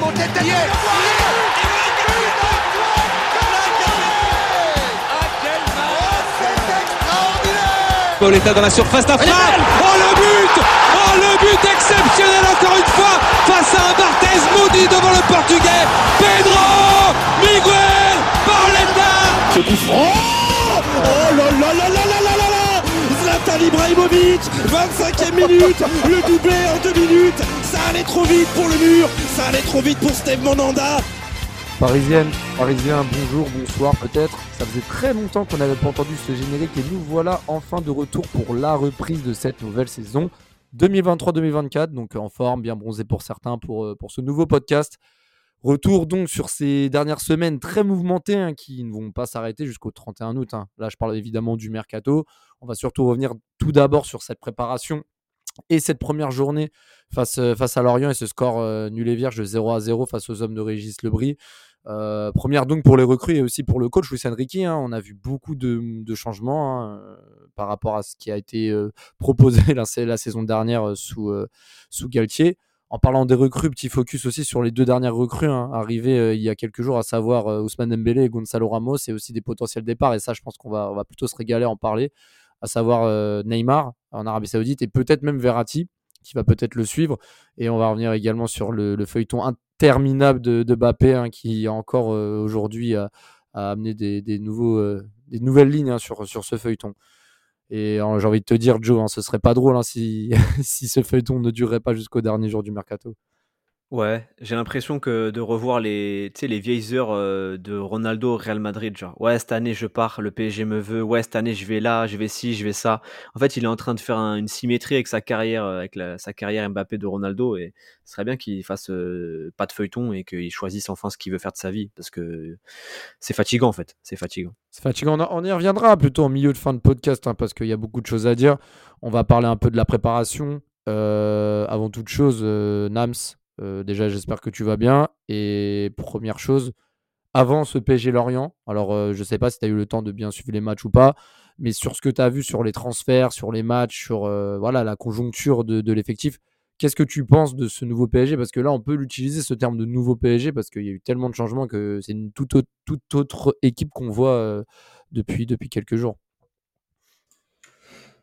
remonte les. Pauletta dans la surface d'affaire. Oh le but Oh le but exceptionnel encore une fois face à un Barthez maudit devant le portugais. Pedro Miguel Pauletta Ce coup Oh là là Zlatan Ibrahimovic 25e minute Le doublé en deux minutes Ça allait trop vite pour le mur Ça allait trop vite pour Steve Monanda Parisienne, Parisien, bonjour, bonsoir peut-être. Ça faisait très longtemps qu'on n'avait pas entendu ce générique et nous voilà enfin de retour pour la reprise de cette nouvelle saison 2023-2024. Donc en forme, bien bronzé pour certains pour, euh, pour ce nouveau podcast. Retour donc sur ces dernières semaines très mouvementées hein, qui ne vont pas s'arrêter jusqu'au 31 août. hein. Là, je parle évidemment du mercato. On va surtout revenir tout d'abord sur cette préparation et cette première journée face, euh, à Lorient et ce score euh, nul et vierge 0 à 0 face aux hommes de Régis Lebris. Euh, première donc pour les recrues et aussi pour le coach Luis Enrique. hein. on a vu beaucoup de, changements par rapport à ce qui a été proposé la, saison dernière sous, sous Galtier. En parlant des recrues, petit focus aussi sur les deux dernières recrues hein, arrivées euh, il y a quelques jours, à savoir euh, Ousmane Dembélé et Gonzalo Ramos, et aussi des potentiels départs. Et ça, je pense qu'on va, plutôt se régaler à en parler, à savoir euh, Neymar en Arabie Saoudite et peut-être même Verratti qui va peut-être le suivre. Et on va revenir également sur le, le feuilleton interminable de, de Bappé hein, qui encore aujourd'hui a, amené des, nouvelles lignes hein, sur ce feuilleton. Et euh, j'ai envie de te dire, Joe, hein, ce serait pas drôle hein, si, si ce feuilleton ne durerait pas jusqu'au dernier jour du mercato. Ouais, j'ai l'impression que de revoir les, les vieilles heures euh, de Ronaldo au Real Madrid, genre ouais cette année je pars, le PSG me veut, ouais cette année je vais là, je vais ci, je vais ça. En fait, il est en train de faire un- une symétrie avec sa carrière, euh, avec sa carrière Mbappé de Ronaldo, et ce serait bien qu'il fasse euh, pas de feuilleton et qu'il choisisse enfin ce qu'il veut faire de sa vie, parce que c'est fatigant en fait, c'est fatigant. C'est fatigant. On, y reviendra plutôt en milieu de fin de podcast hein, parce qu'il y a beaucoup de choses à dire. On va parler un peu de la préparation. Avant toute chose, Nams, euh, déjà j'espère que tu vas bien. Et première chose, avant ce PSG Lorient, alors euh, je sais pas si tu as eu le temps de bien suivre les matchs ou pas, mais sur ce que tu as vu sur les transferts, sur les matchs, sur euh, voilà, la conjoncture de, l'effectif, qu'est-ce que tu penses de ce nouveau PSG Parce que là, on peut l'utiliser ce terme de nouveau PSG parce qu'il y a eu tellement de changements que c'est une toute autre, toute autre équipe qu'on voit depuis, depuis quelques jours.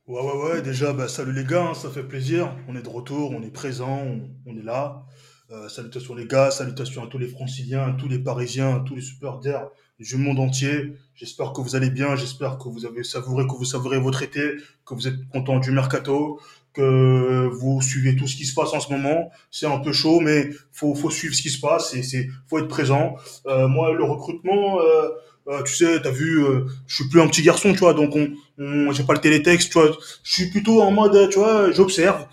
Ouais, ouais, ouais, déjà, bah, salut les gars, hein, ça fait plaisir. On est de retour, on est présent, on, est là. Euh, salutations les gars, salutations à tous les franciliens, à tous les parisiens, à tous les supporters du monde entier. J'espère que vous allez bien, j'espère que vous avez savouré, que vous savourez votre été, que vous êtes content du mercato, que vous suivez tout ce qui se passe en ce moment. C'est un peu chaud, mais faut, faut suivre ce qui se passe et c'est, faut être présent. Euh, moi, le recrutement, euh, euh, tu sais, t'as vu, euh, je suis plus un petit garçon, tu vois, donc on, on j'ai pas le télétexte, tu vois. Je suis plutôt en mode, tu vois, j'observe,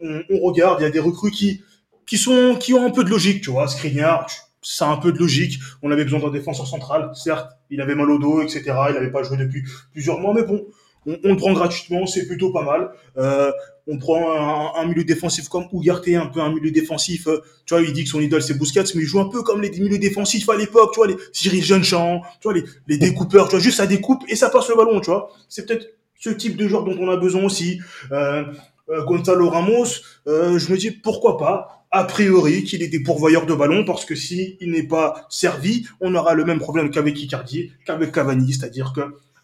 on, on regarde, il y a des recrues qui, qui sont, qui ont un peu de logique, tu vois. Skriniar, ça a un peu de logique. On avait besoin d'un défenseur central, certes, il avait mal au dos, etc. Il n'avait pas joué depuis plusieurs mois, mais bon, on, on le prend gratuitement, c'est plutôt pas mal. Euh, on prend un, un milieu défensif comme Ougarté, un peu un milieu défensif. euh, tu vois, il dit que son idole c'est Busquets, mais il joue un peu comme les milieux défensifs à l'époque, tu vois, les Cyril Jeunechamp, tu vois, les, les découpeurs, tu vois, juste ça découpe et ça passe le ballon, tu vois. C'est peut-être ce type de joueur dont on a besoin aussi. Euh, euh, Gonzalo Ramos, euh, je me dis pourquoi pas, a priori qu'il est des pourvoyeurs de ballon, parce que si il n'est pas servi, on aura le même problème qu'avec Icardi, qu'avec Cavani, c'est-à-dire que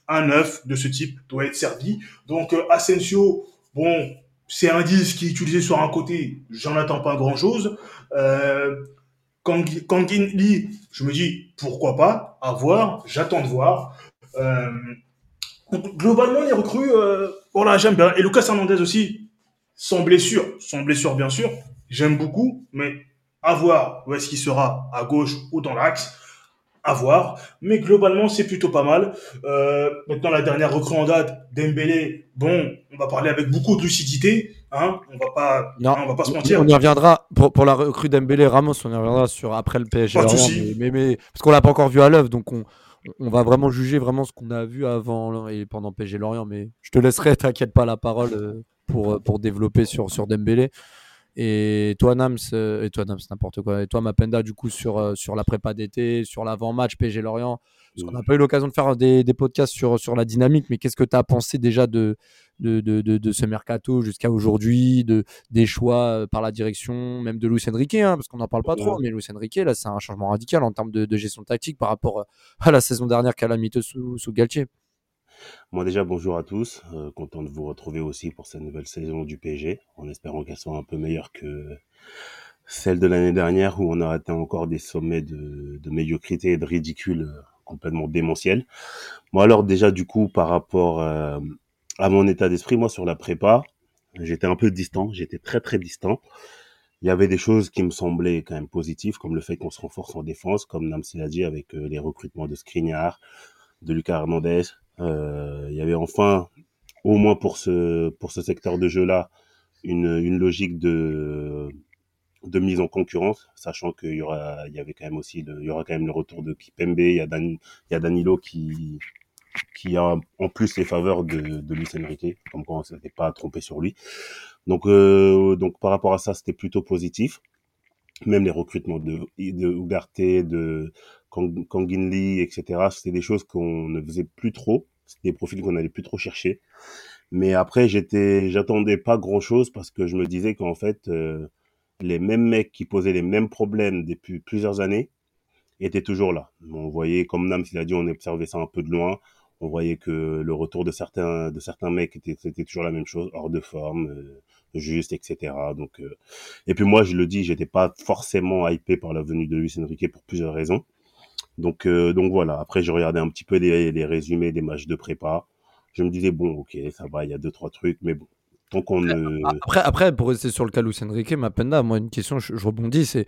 un neuf de ce type doit être servi. Donc euh, Asensio, bon, c'est un disque qui est utilisé sur un côté, j'en attends pas grand-chose. Euh, Kang, Kangin Lee, je me dis pourquoi pas, à voir, j'attends de voir. Euh, globalement, les recrues, euh, voilà, j'aime bien. Et Lucas Hernandez aussi, sans blessure, sans blessure bien sûr, j'aime beaucoup, mais à voir où est-ce qu'il sera, à gauche ou dans l'axe, à voir. Mais globalement, c'est plutôt pas mal. Euh, maintenant, la dernière recrue en date, Dembélé, bon, on va parler avec beaucoup de lucidité, hein, on va pas, Non, hein, on va pas se mentir. On y reviendra pour, pour la recrue d'Embélé Ramos, on y reviendra sur après le PSG. Pas de mais, mais, mais- parce qu'on l'a pas encore vu à l'œuvre, donc on, on va vraiment juger vraiment ce qu'on a vu avant et pendant PSG Lorient. Mais je te laisserai, t'inquiète pas, la parole euh, pour, pour développer sur, sur Dembélé. Et toi, Nams, et toi, Nams, n'importe quoi. Et toi, Mapenda, du coup, sur, sur la prépa d'été, sur l'avant-match PG Lorient. Parce qu'on n'a pas eu l'occasion de faire des, des, podcasts sur, sur la dynamique, mais qu'est-ce que tu as pensé déjà de, de, de, de, ce mercato jusqu'à aujourd'hui, de, des choix par la direction, même de Luis Enrique, hein, parce qu'on n'en parle pas trop, mais Luis Enrique, là, c'est un changement radical en termes de, gestion tactique par rapport à la saison dernière qu'elle a mis sous, sous Galtier. Moi déjà, bonjour à tous. Euh, content de vous retrouver aussi pour cette nouvelle saison du PSG, en espérant qu'elle soit un peu meilleure que celle de l'année dernière où on a atteint encore des sommets de, médiocrité et de ridicule euh, complètement démentiels. Moi alors déjà du coup par rapport euh, à mon état d'esprit, moi sur la prépa, j'étais un peu distant, j'étais très très distant. Il y avait des choses qui me semblaient quand même positives, comme le fait qu'on se renforce en défense, comme Namsi l'a dit, avec les recrutements de Skriniar, de Lucas Hernandez, il y avait enfin, au moins pour ce, pour ce secteur de jeu-là, une, une logique de, de mise en concurrence, sachant qu'il y aura, il y avait quand même aussi, il y aura quand même le retour de Kipembe, il y a, y a Danilo qui, qui a en plus les faveurs de, de Luis comme quoi on s'était pas trompé sur lui. Donc, euh, donc par rapport à ça, c'était plutôt positif. Même les recrutements de, de Ugarte, de Kanginli, etc. C'était des choses qu'on ne faisait plus trop. C'était des profils qu'on n'allait plus trop chercher. Mais après, j'étais, j'attendais pas grand chose parce que je me disais qu'en fait, euh, les mêmes mecs qui posaient les mêmes problèmes depuis plusieurs années étaient toujours là. On voyait, comme Nam a dit, on observait ça un peu de loin. On voyait que le retour de certains, de certains mecs était, c'était toujours la même chose, hors de forme, euh, juste, etc. Donc, euh, et puis moi, je le dis, j'étais pas forcément hypé par la venue de Luis Enrique pour plusieurs raisons. Donc, euh, donc voilà. Après, je regardais un petit peu les, les, résumés des matchs de prépa. Je me disais, bon, ok, ça va, il y a deux, trois trucs, mais bon, tant qu'on ne. Après, après, pour rester sur le cas Luis Enrique, Mapenda, moi, une question, je, rebondis, c'est.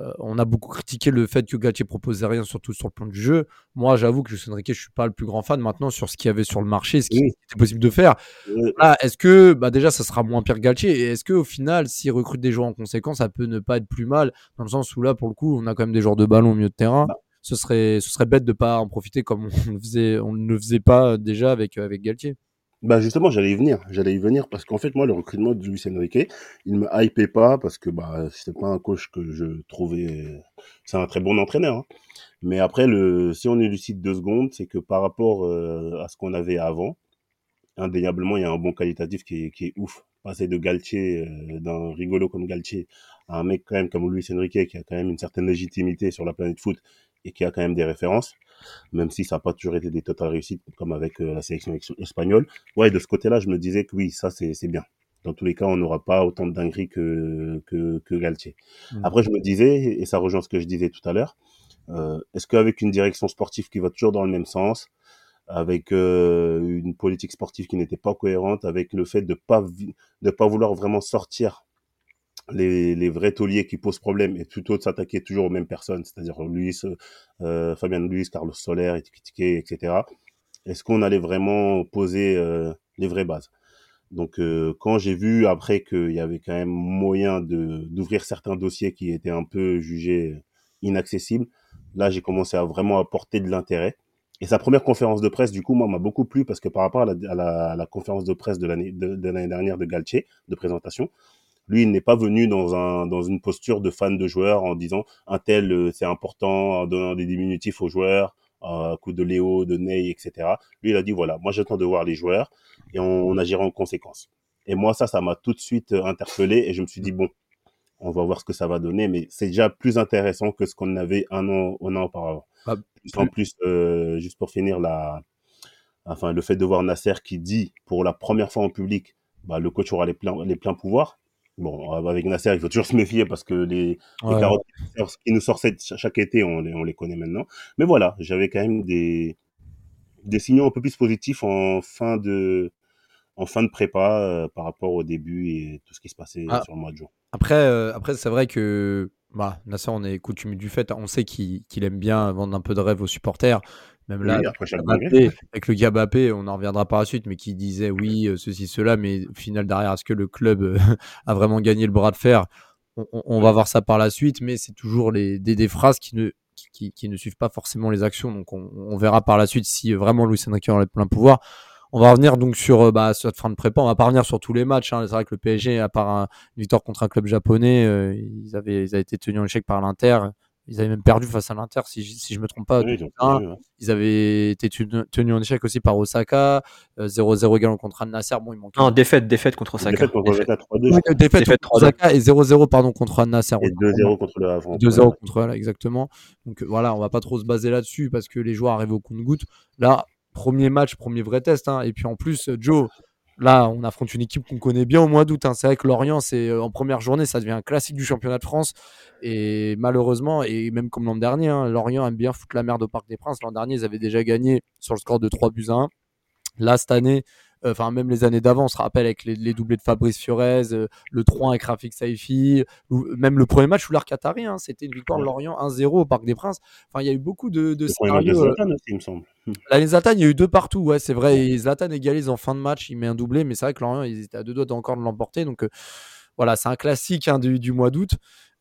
Euh, on a beaucoup critiqué le fait que Galtier proposait rien, surtout sur le plan du jeu. Moi, j'avoue que Luis Enrique, je suis pas le plus grand fan maintenant sur ce qu'il y avait sur le marché, ce qui était possible de faire. est-ce que, bah déjà, ça sera moins pire que Galtier Et est-ce qu'au final, s'il recrute des joueurs en conséquence, ça peut ne pas être plus mal Dans le sens où là, pour le coup, on a quand même des joueurs de ballon au milieu de terrain. Bah, ce serait, ce serait bête de pas en profiter comme on, faisait, on ne le faisait pas déjà avec, avec Galtier. Bah justement, j'allais y venir. J'allais y venir parce qu'en fait, moi, le recrutement de Luis Enrique, il me hypait pas parce que bah c'était pas un coach que je trouvais. C'est un très bon entraîneur. Hein. Mais après, le, si on est lucide deux secondes, c'est que par rapport euh, à ce qu'on avait avant, indéniablement, il y a un bon qualitatif qui est, qui est ouf. Passer de Galtier, euh, d'un rigolo comme Galtier, à un mec quand même comme Luis Enrique qui a quand même une certaine légitimité sur la planète foot et qui a quand même des références, même si ça n'a pas toujours été des totales réussites comme avec euh, la sélection espagnole. Ouais, de ce côté-là, je me disais que oui, ça c'est bien. Dans tous les cas, on n'aura pas autant de dingueries que, que, que Galtier. Mmh. Après, je me disais, et ça rejoint ce que je disais tout à l'heure, euh, est-ce qu'avec une direction sportive qui va toujours dans le même sens, avec euh, une politique sportive qui n'était pas cohérente, avec le fait de pas de pas vouloir vraiment sortir les, vrais tauliers qui posent problème et plutôt de s'attaquer toujours aux mêmes personnes, c'est-à-dire Luis, euh, Fabien Luis, Carlos Soler, etc. Est-ce qu'on allait vraiment poser euh, les vraies bases? Donc euh, quand j'ai vu après qu'il y avait quand même moyen de d'ouvrir certains dossiers qui étaient un peu jugés inaccessibles, là j'ai commencé à vraiment apporter de l'intérêt. Et sa première conférence de presse, du coup, moi, m'a beaucoup plu parce que par rapport à la conférence de presse de l'année de, de l'année dernière de Galtier, de présentation, lui, il n'est pas venu dans, un, dans une posture de fan de joueurs en disant un tel, euh, c'est important, en donnant des diminutifs aux joueurs, un coup de Léo, de Ney, etc. Lui, il a dit voilà, moi j'attends de voir les joueurs et on, agira en conséquence. Et moi, ça, ça m'a tout de suite euh, interpellé et je me suis dit bon, on va voir ce que ça va donner, mais c'est déjà plus intéressant que ce qu'on avait un an, un an auparavant. Ah, en plus, euh, juste pour finir, la, enfin, le fait de voir Nasser qui dit pour la première fois en public, bah, le coach aura les pleins, les pleins pouvoirs. Bon, avec Nasser, il faut toujours se méfier parce que les, carottes qui nous sortent chaque été, on les, on les connaît maintenant. Mais voilà, j'avais quand même des, des signaux un peu plus positifs en fin de, en fin de prépa euh, par rapport au début et tout ce qui se passait ah. sur le mois de juin. Après, euh, après c'est vrai que bah, Nasser, on est coutume du fait. On sait qu'il aime bien vendre un peu de rêve aux supporters. Même là, avec le Gabapé, on en reviendra par la suite, mais qui disait oui, euh, ceci, cela, mais au final, derrière, est-ce que le club euh, a vraiment gagné le bras de fer? On, va voir ça par la suite, mais c'est toujours les, des, phrases qui ne, qui, ne suivent pas forcément les actions. Donc, on, verra par la suite si vraiment Louis Enrique a le plein pouvoir. On va revenir donc sur bah, cette fin de prépa. On va pas revenir sur tous les matchs. Hein. C'est vrai que le PSG, à part une victoire contre un club japonais, ils, avaient, ils avaient été tenus en échec par l'Inter. Ils avaient même perdu face à l'Inter, si, si je me trompe pas. ils, avaient été tenus en échec aussi par Osaka. 0-0 également contre Al Nasser. Bon, il manquait. Non, défaite, défaite contre Osaka. Défaite contre Osaka 3-2. défaite, contre Osaka et 0-0 pardon contre Al Nasser. Et 2-0 contre le Havre. 2-0 contre là, exactement. Donc voilà, on va pas trop se baser là-dessus parce que les joueurs arrivent au compte-goutte. Là, premier match, premier vrai test. Hein. Et puis en plus, Joe, Là, on affronte une équipe qu'on connaît bien au mois d'août. Hein. C'est vrai que Lorient, c'est euh, en première journée, ça devient un classique du championnat de France. Et malheureusement, et même comme l'an dernier, hein, Lorient aime bien foutre la merde au Parc des Princes. L'an dernier, ils avaient déjà gagné sur le score de 3 buts à 1. Là, cette année, enfin même les années d'avant, on se rappelle avec les, doublés de Fabrice Fiorez, euh, le 3-1 avec Rafik Saifi, ou même le premier match où l'Arc Qatari, hein, c'était une victoire de Lorient 1-0 au Parc des Princes. Enfin, il y a eu beaucoup de, de scénarios. Euh, il me semble. les Zlatan, il y a eu deux partout, ouais, c'est vrai. Et Zlatan égalise en fin de match, il met un doublé, mais c'est vrai que Lorient, ils étaient à deux doigts encore de l'emporter. Donc voilà, c'est un classique hein, du, du, mois d'août.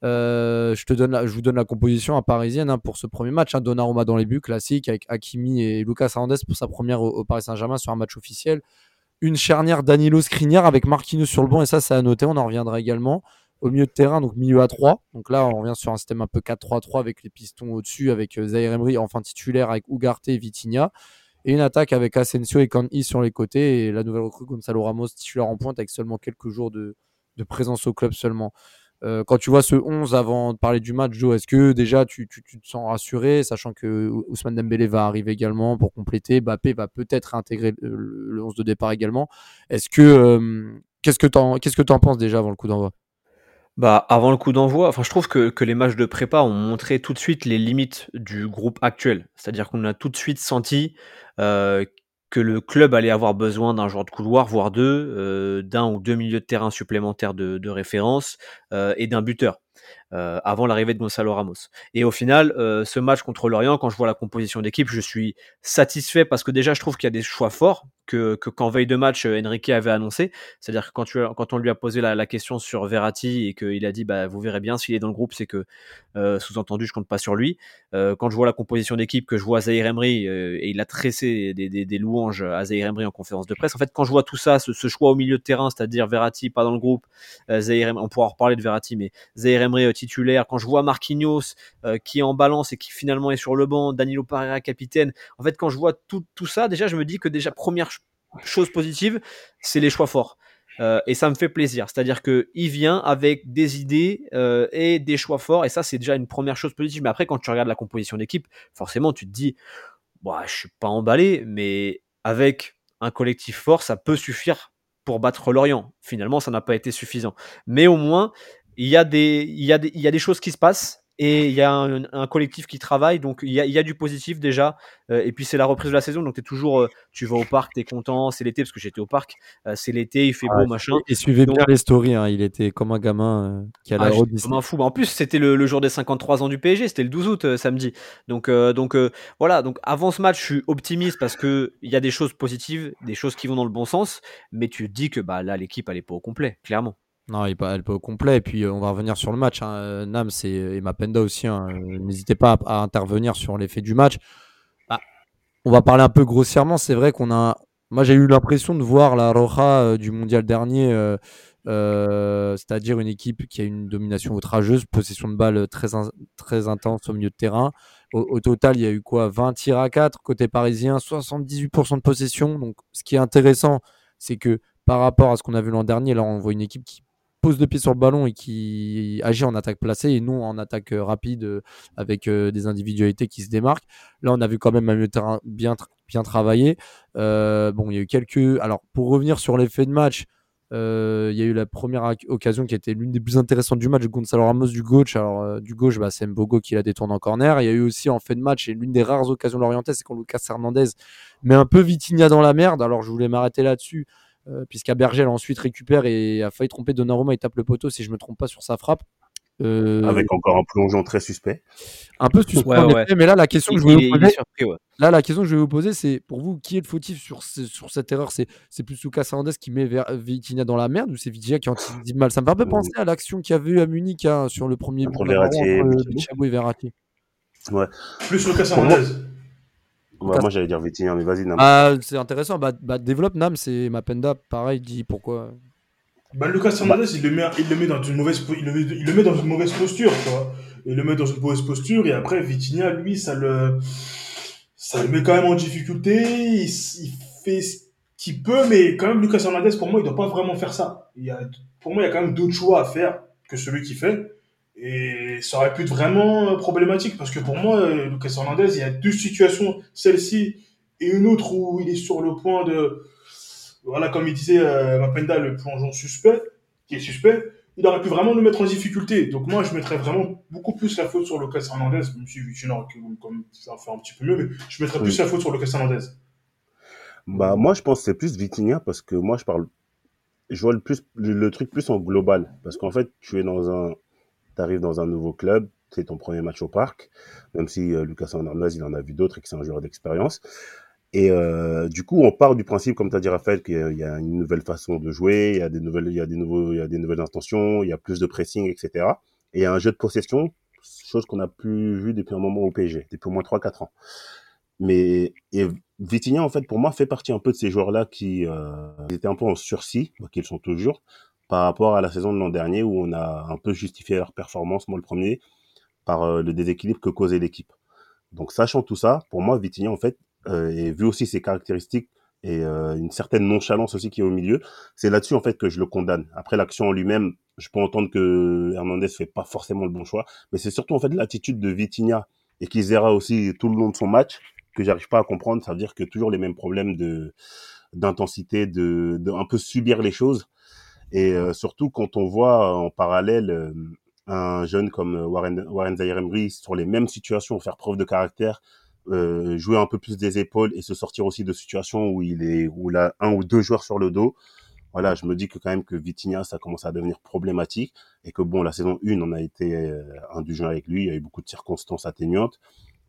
Euh, je, te donne je vous donne la composition à parisienne hein, pour ce premier match. Hein, Donnarumma dans les buts, classique, avec Hakimi et Lucas Hernandez pour sa première au Paris Saint-Germain sur un match officiel une charnière Danilo Skriniar avec Marquinhos sur le banc et ça c'est à noter, on en reviendra également. Au milieu de terrain, donc milieu à 3. Donc là, on revient sur un système un peu 4-3-3 avec les pistons au-dessus, avec euh, Zaire enfin titulaire avec Ugarte et Vitinha. Et une attaque avec Asensio et Canhi sur les côtés et la nouvelle recrue Gonzalo Ramos titulaire en pointe avec seulement quelques jours de présence au club seulement. Euh, quand tu vois ce 11 avant de parler du match, Joe, est-ce que déjà tu, te sens rassuré, sachant que Ousmane Dembélé va arriver également pour compléter, Bappé va peut-être intégrer le, 11 de départ également. Est-ce que euh, qu'est-ce que tu en, qu'est-ce que en penses déjà avant le coup d'envoi? Bah, avant le coup d'envoi, enfin, je trouve que, que les matchs de prépa ont montré tout de suite les limites du groupe actuel. C'est-à-dire qu'on a tout de suite senti euh, que le club allait avoir besoin d'un joueur de couloir, voire deux, euh, d'un ou deux milieux de terrain supplémentaires de, référence euh, et d'un buteur. Euh, avant l'arrivée de Gonzalo Ramos. Et au final, euh, ce match contre l'Orient, quand je vois la composition d'équipe, je suis satisfait parce que déjà, je trouve qu'il y a des choix forts que, que qu'en veille de match, euh, Enrique avait annoncé. C'est-à-dire que quand, tu, quand on lui a posé la, la question sur Verratti et qu'il a dit, bah, vous verrez bien s'il est dans le groupe, c'est que, sous-entendu, je compte pas sur lui. quand je vois la composition d'équipe, que je vois Zahir Emery, et il a tressé des, des, louanges à Zahir Emery en conférence de presse. En fait, quand je vois tout ça, ce, choix au milieu de terrain, c'est-à-dire Verratti pas dans le groupe, Zahir Emery, on pourra reparler de Verratti, mais Zahir Emery quand je vois Marquinhos euh, qui est en balance et qui finalement est sur le banc, Danilo Pereira capitaine, en fait quand je vois tout, tout ça, déjà je me dis que déjà première chose positive, c'est les choix forts. Euh, et ça me fait plaisir. C'est-à-dire qu'il vient avec des idées euh, et des choix forts, et ça c'est déjà une première chose positive. Mais après, quand tu regardes la composition d'équipe, forcément tu te dis, bah, je suis pas emballé, mais avec un collectif fort, ça peut suffire pour battre Lorient. Finalement, ça n'a pas été suffisant. Mais au moins, il y, a des, il, y a des, il y a des choses qui se passent et il y a un, collectif qui travaille, donc il y a, il y a du positif déjà. Euh, et puis c'est la reprise de la saison, donc es toujours, euh, tu vas au parc, tu es content, c'est l'été parce que j'étais au parc, euh, c'est l'été, il fait beau, machin. Et suivez bien les stories, hein, il était comme un gamin qui a la ah, comme un fou. En plus, c'était le, jour des 53 ans du PSG, c'était le 12 août samedi. Donc, donc voilà, donc avant ce match, je suis optimiste parce que il y a des choses positives, des choses qui vont dans le bon sens, mais tu te dis que bah là l'équipe elle est pas au complet, clairement. Non, elle peut, au complet. Et puis, euh, on va revenir sur le match. Hein. Euh, Nams et, Mapenda aussi. Hein. Euh, n'hésitez pas à, intervenir sur l'effet du match. Bah, on va parler un peu grossièrement. C'est vrai qu'on a. Moi, j'ai eu l'impression de voir la Roja du mondial dernier, c'est-à-dire une équipe qui a une domination outrageuse, possession de balle très, très intense au milieu de terrain. Au, total, il y a eu quoi? 20 tirs à 4 côté parisien, 78% de possession. Donc, ce qui est intéressant, c'est que par rapport à ce qu'on a vu l'an dernier, là, on voit une équipe qui pose le pied sur le ballon et qui agit en attaque placée et non en attaque euh, rapide euh, avec euh, des individualités qui se démarquent. Là, on a vu quand même un milieu terrain bien, bien travaillé. bon, il y a eu quelques. Alors, pour revenir sur l'effet de match, il y a eu la première occasion qui était l'une des plus intéressantes du match, Gonzalo Ramos du gauche. Alors, du gauche, bah, c'est Mbogo qui la détourne en corner. Il y a eu aussi en fait de match, et l'une des rares occasions de l'orienté, c'est quand Lucas Hernandez met un peu Vitinha dans la merde. Alors, je voulais m'arrêter là-dessus. Euh, puisqu'à Bergel ensuite récupère et a failli tromper Donnarumma et tape le poteau si je me trompe pas sur sa frappe. Euh, Avec encore un plongeon très suspect. Un peu suspect, mais là la question que je vais vous poser, là la question que je vais vous poser, c'est pour vous qui est le fautif sur, sur cette erreur? C'est c'est plus Lucas Hernandez qui met Vitinha dans la merde ou c'est Vitinha qui anticipe mal? Ça me fait un peu penser à l'action qu'il y avait eu à Munich hein, sur le premier but Verratti et Verratti. Ouais. Plus Lucas Hernandez. Ouais, moi j'allais dire Vitinha, mais vas-y, Nam. Ah, c'est intéressant. Bah, bah, développe Nam, c'est Mapenda. Pareil, dit pourquoi. Bah, Lucas Hernandez, il le met, il le met dans une mauvaise, il le met, il le met dans une mauvaise posture, tu vois. Il le met dans une mauvaise posture, et après, Vitinha, lui, ça le, ça le met quand même en difficulté. Il, fait ce qu'il peut, mais quand même, Lucas Hernandez, pour moi, il doit pas vraiment faire ça. Il y a, pour moi, il y a quand même d'autres choix à faire que celui qu'il fait. Et ça aurait pu être vraiment euh, problématique, parce que pour moi, euh, Lucas Hernandez, il y a deux situations, celle-ci et une autre où il est sur le point de, voilà, comme il disait euh, Mapenda, le plongeon suspect, qui est suspect, il aurait pu vraiment le mettre en difficulté. Donc moi, je mettrais vraiment beaucoup plus la faute sur Lucas Hernandez, même si Vitinha, comme ça fait un petit peu mieux, mais je mettrais plus la faute sur Lucas Hernandez. Bah, moi, je pense que c'est plus Vitinha parce que moi, je parle, je vois le plus, le, le truc plus en global. Parce qu'en fait, tu es dans un, t'arrives dans un nouveau club, c'est ton premier match au parc, même si euh, Lucas Hernandez, il en a vu d'autres et que c'est un joueur d'expérience. Et euh, du coup, on part du principe, comme tu as dit Raphaël, qu'il y a une nouvelle façon de jouer, il y a des nouvelles, il y a des nouveaux, il y a des nouvelles intentions, il y a plus de pressing, etc. Et il y a un jeu de possession, chose qu'on n'a plus vu depuis un moment au PSG, depuis au moins 3-4 ans. Mais et Vitinha, en fait, pour moi, fait partie un peu de ces joueurs-là qui euh, étaient un peu en sursis, bah, qu'ils sont toujours, par rapport à la saison de l'an dernier où on a un peu justifié leur performance, moi le premier, par euh, le déséquilibre que causait l'équipe. Donc, sachant tout ça, pour moi, Vitinha, en fait, euh, et vu aussi ses caractéristiques et euh, une certaine nonchalance aussi qui est au milieu, c'est là-dessus, en fait, que je le condamne. Après, l'action en lui-même, je peux entendre que Hernandez fait pas forcément le bon choix, mais c'est surtout, en fait, l'attitude de Vitinha et qui zéra aussi tout le long de son match que j'arrive pas à comprendre. Ça veut dire que toujours les mêmes problèmes de d'intensité, de, de un peu subir les choses. Et euh, surtout quand on voit en parallèle euh, un jeune comme Warren, Warren Zaïre-Emery sur les mêmes situations faire preuve de caractère, euh, jouer un peu plus des épaules et se sortir aussi de situations où il est où il a un ou deux joueurs sur le dos. Voilà, je me dis que quand même que Vitinha ça commence à devenir problématique et que bon la saison 1 on a été euh, indulgent avec lui, il y a eu beaucoup de circonstances atténuantes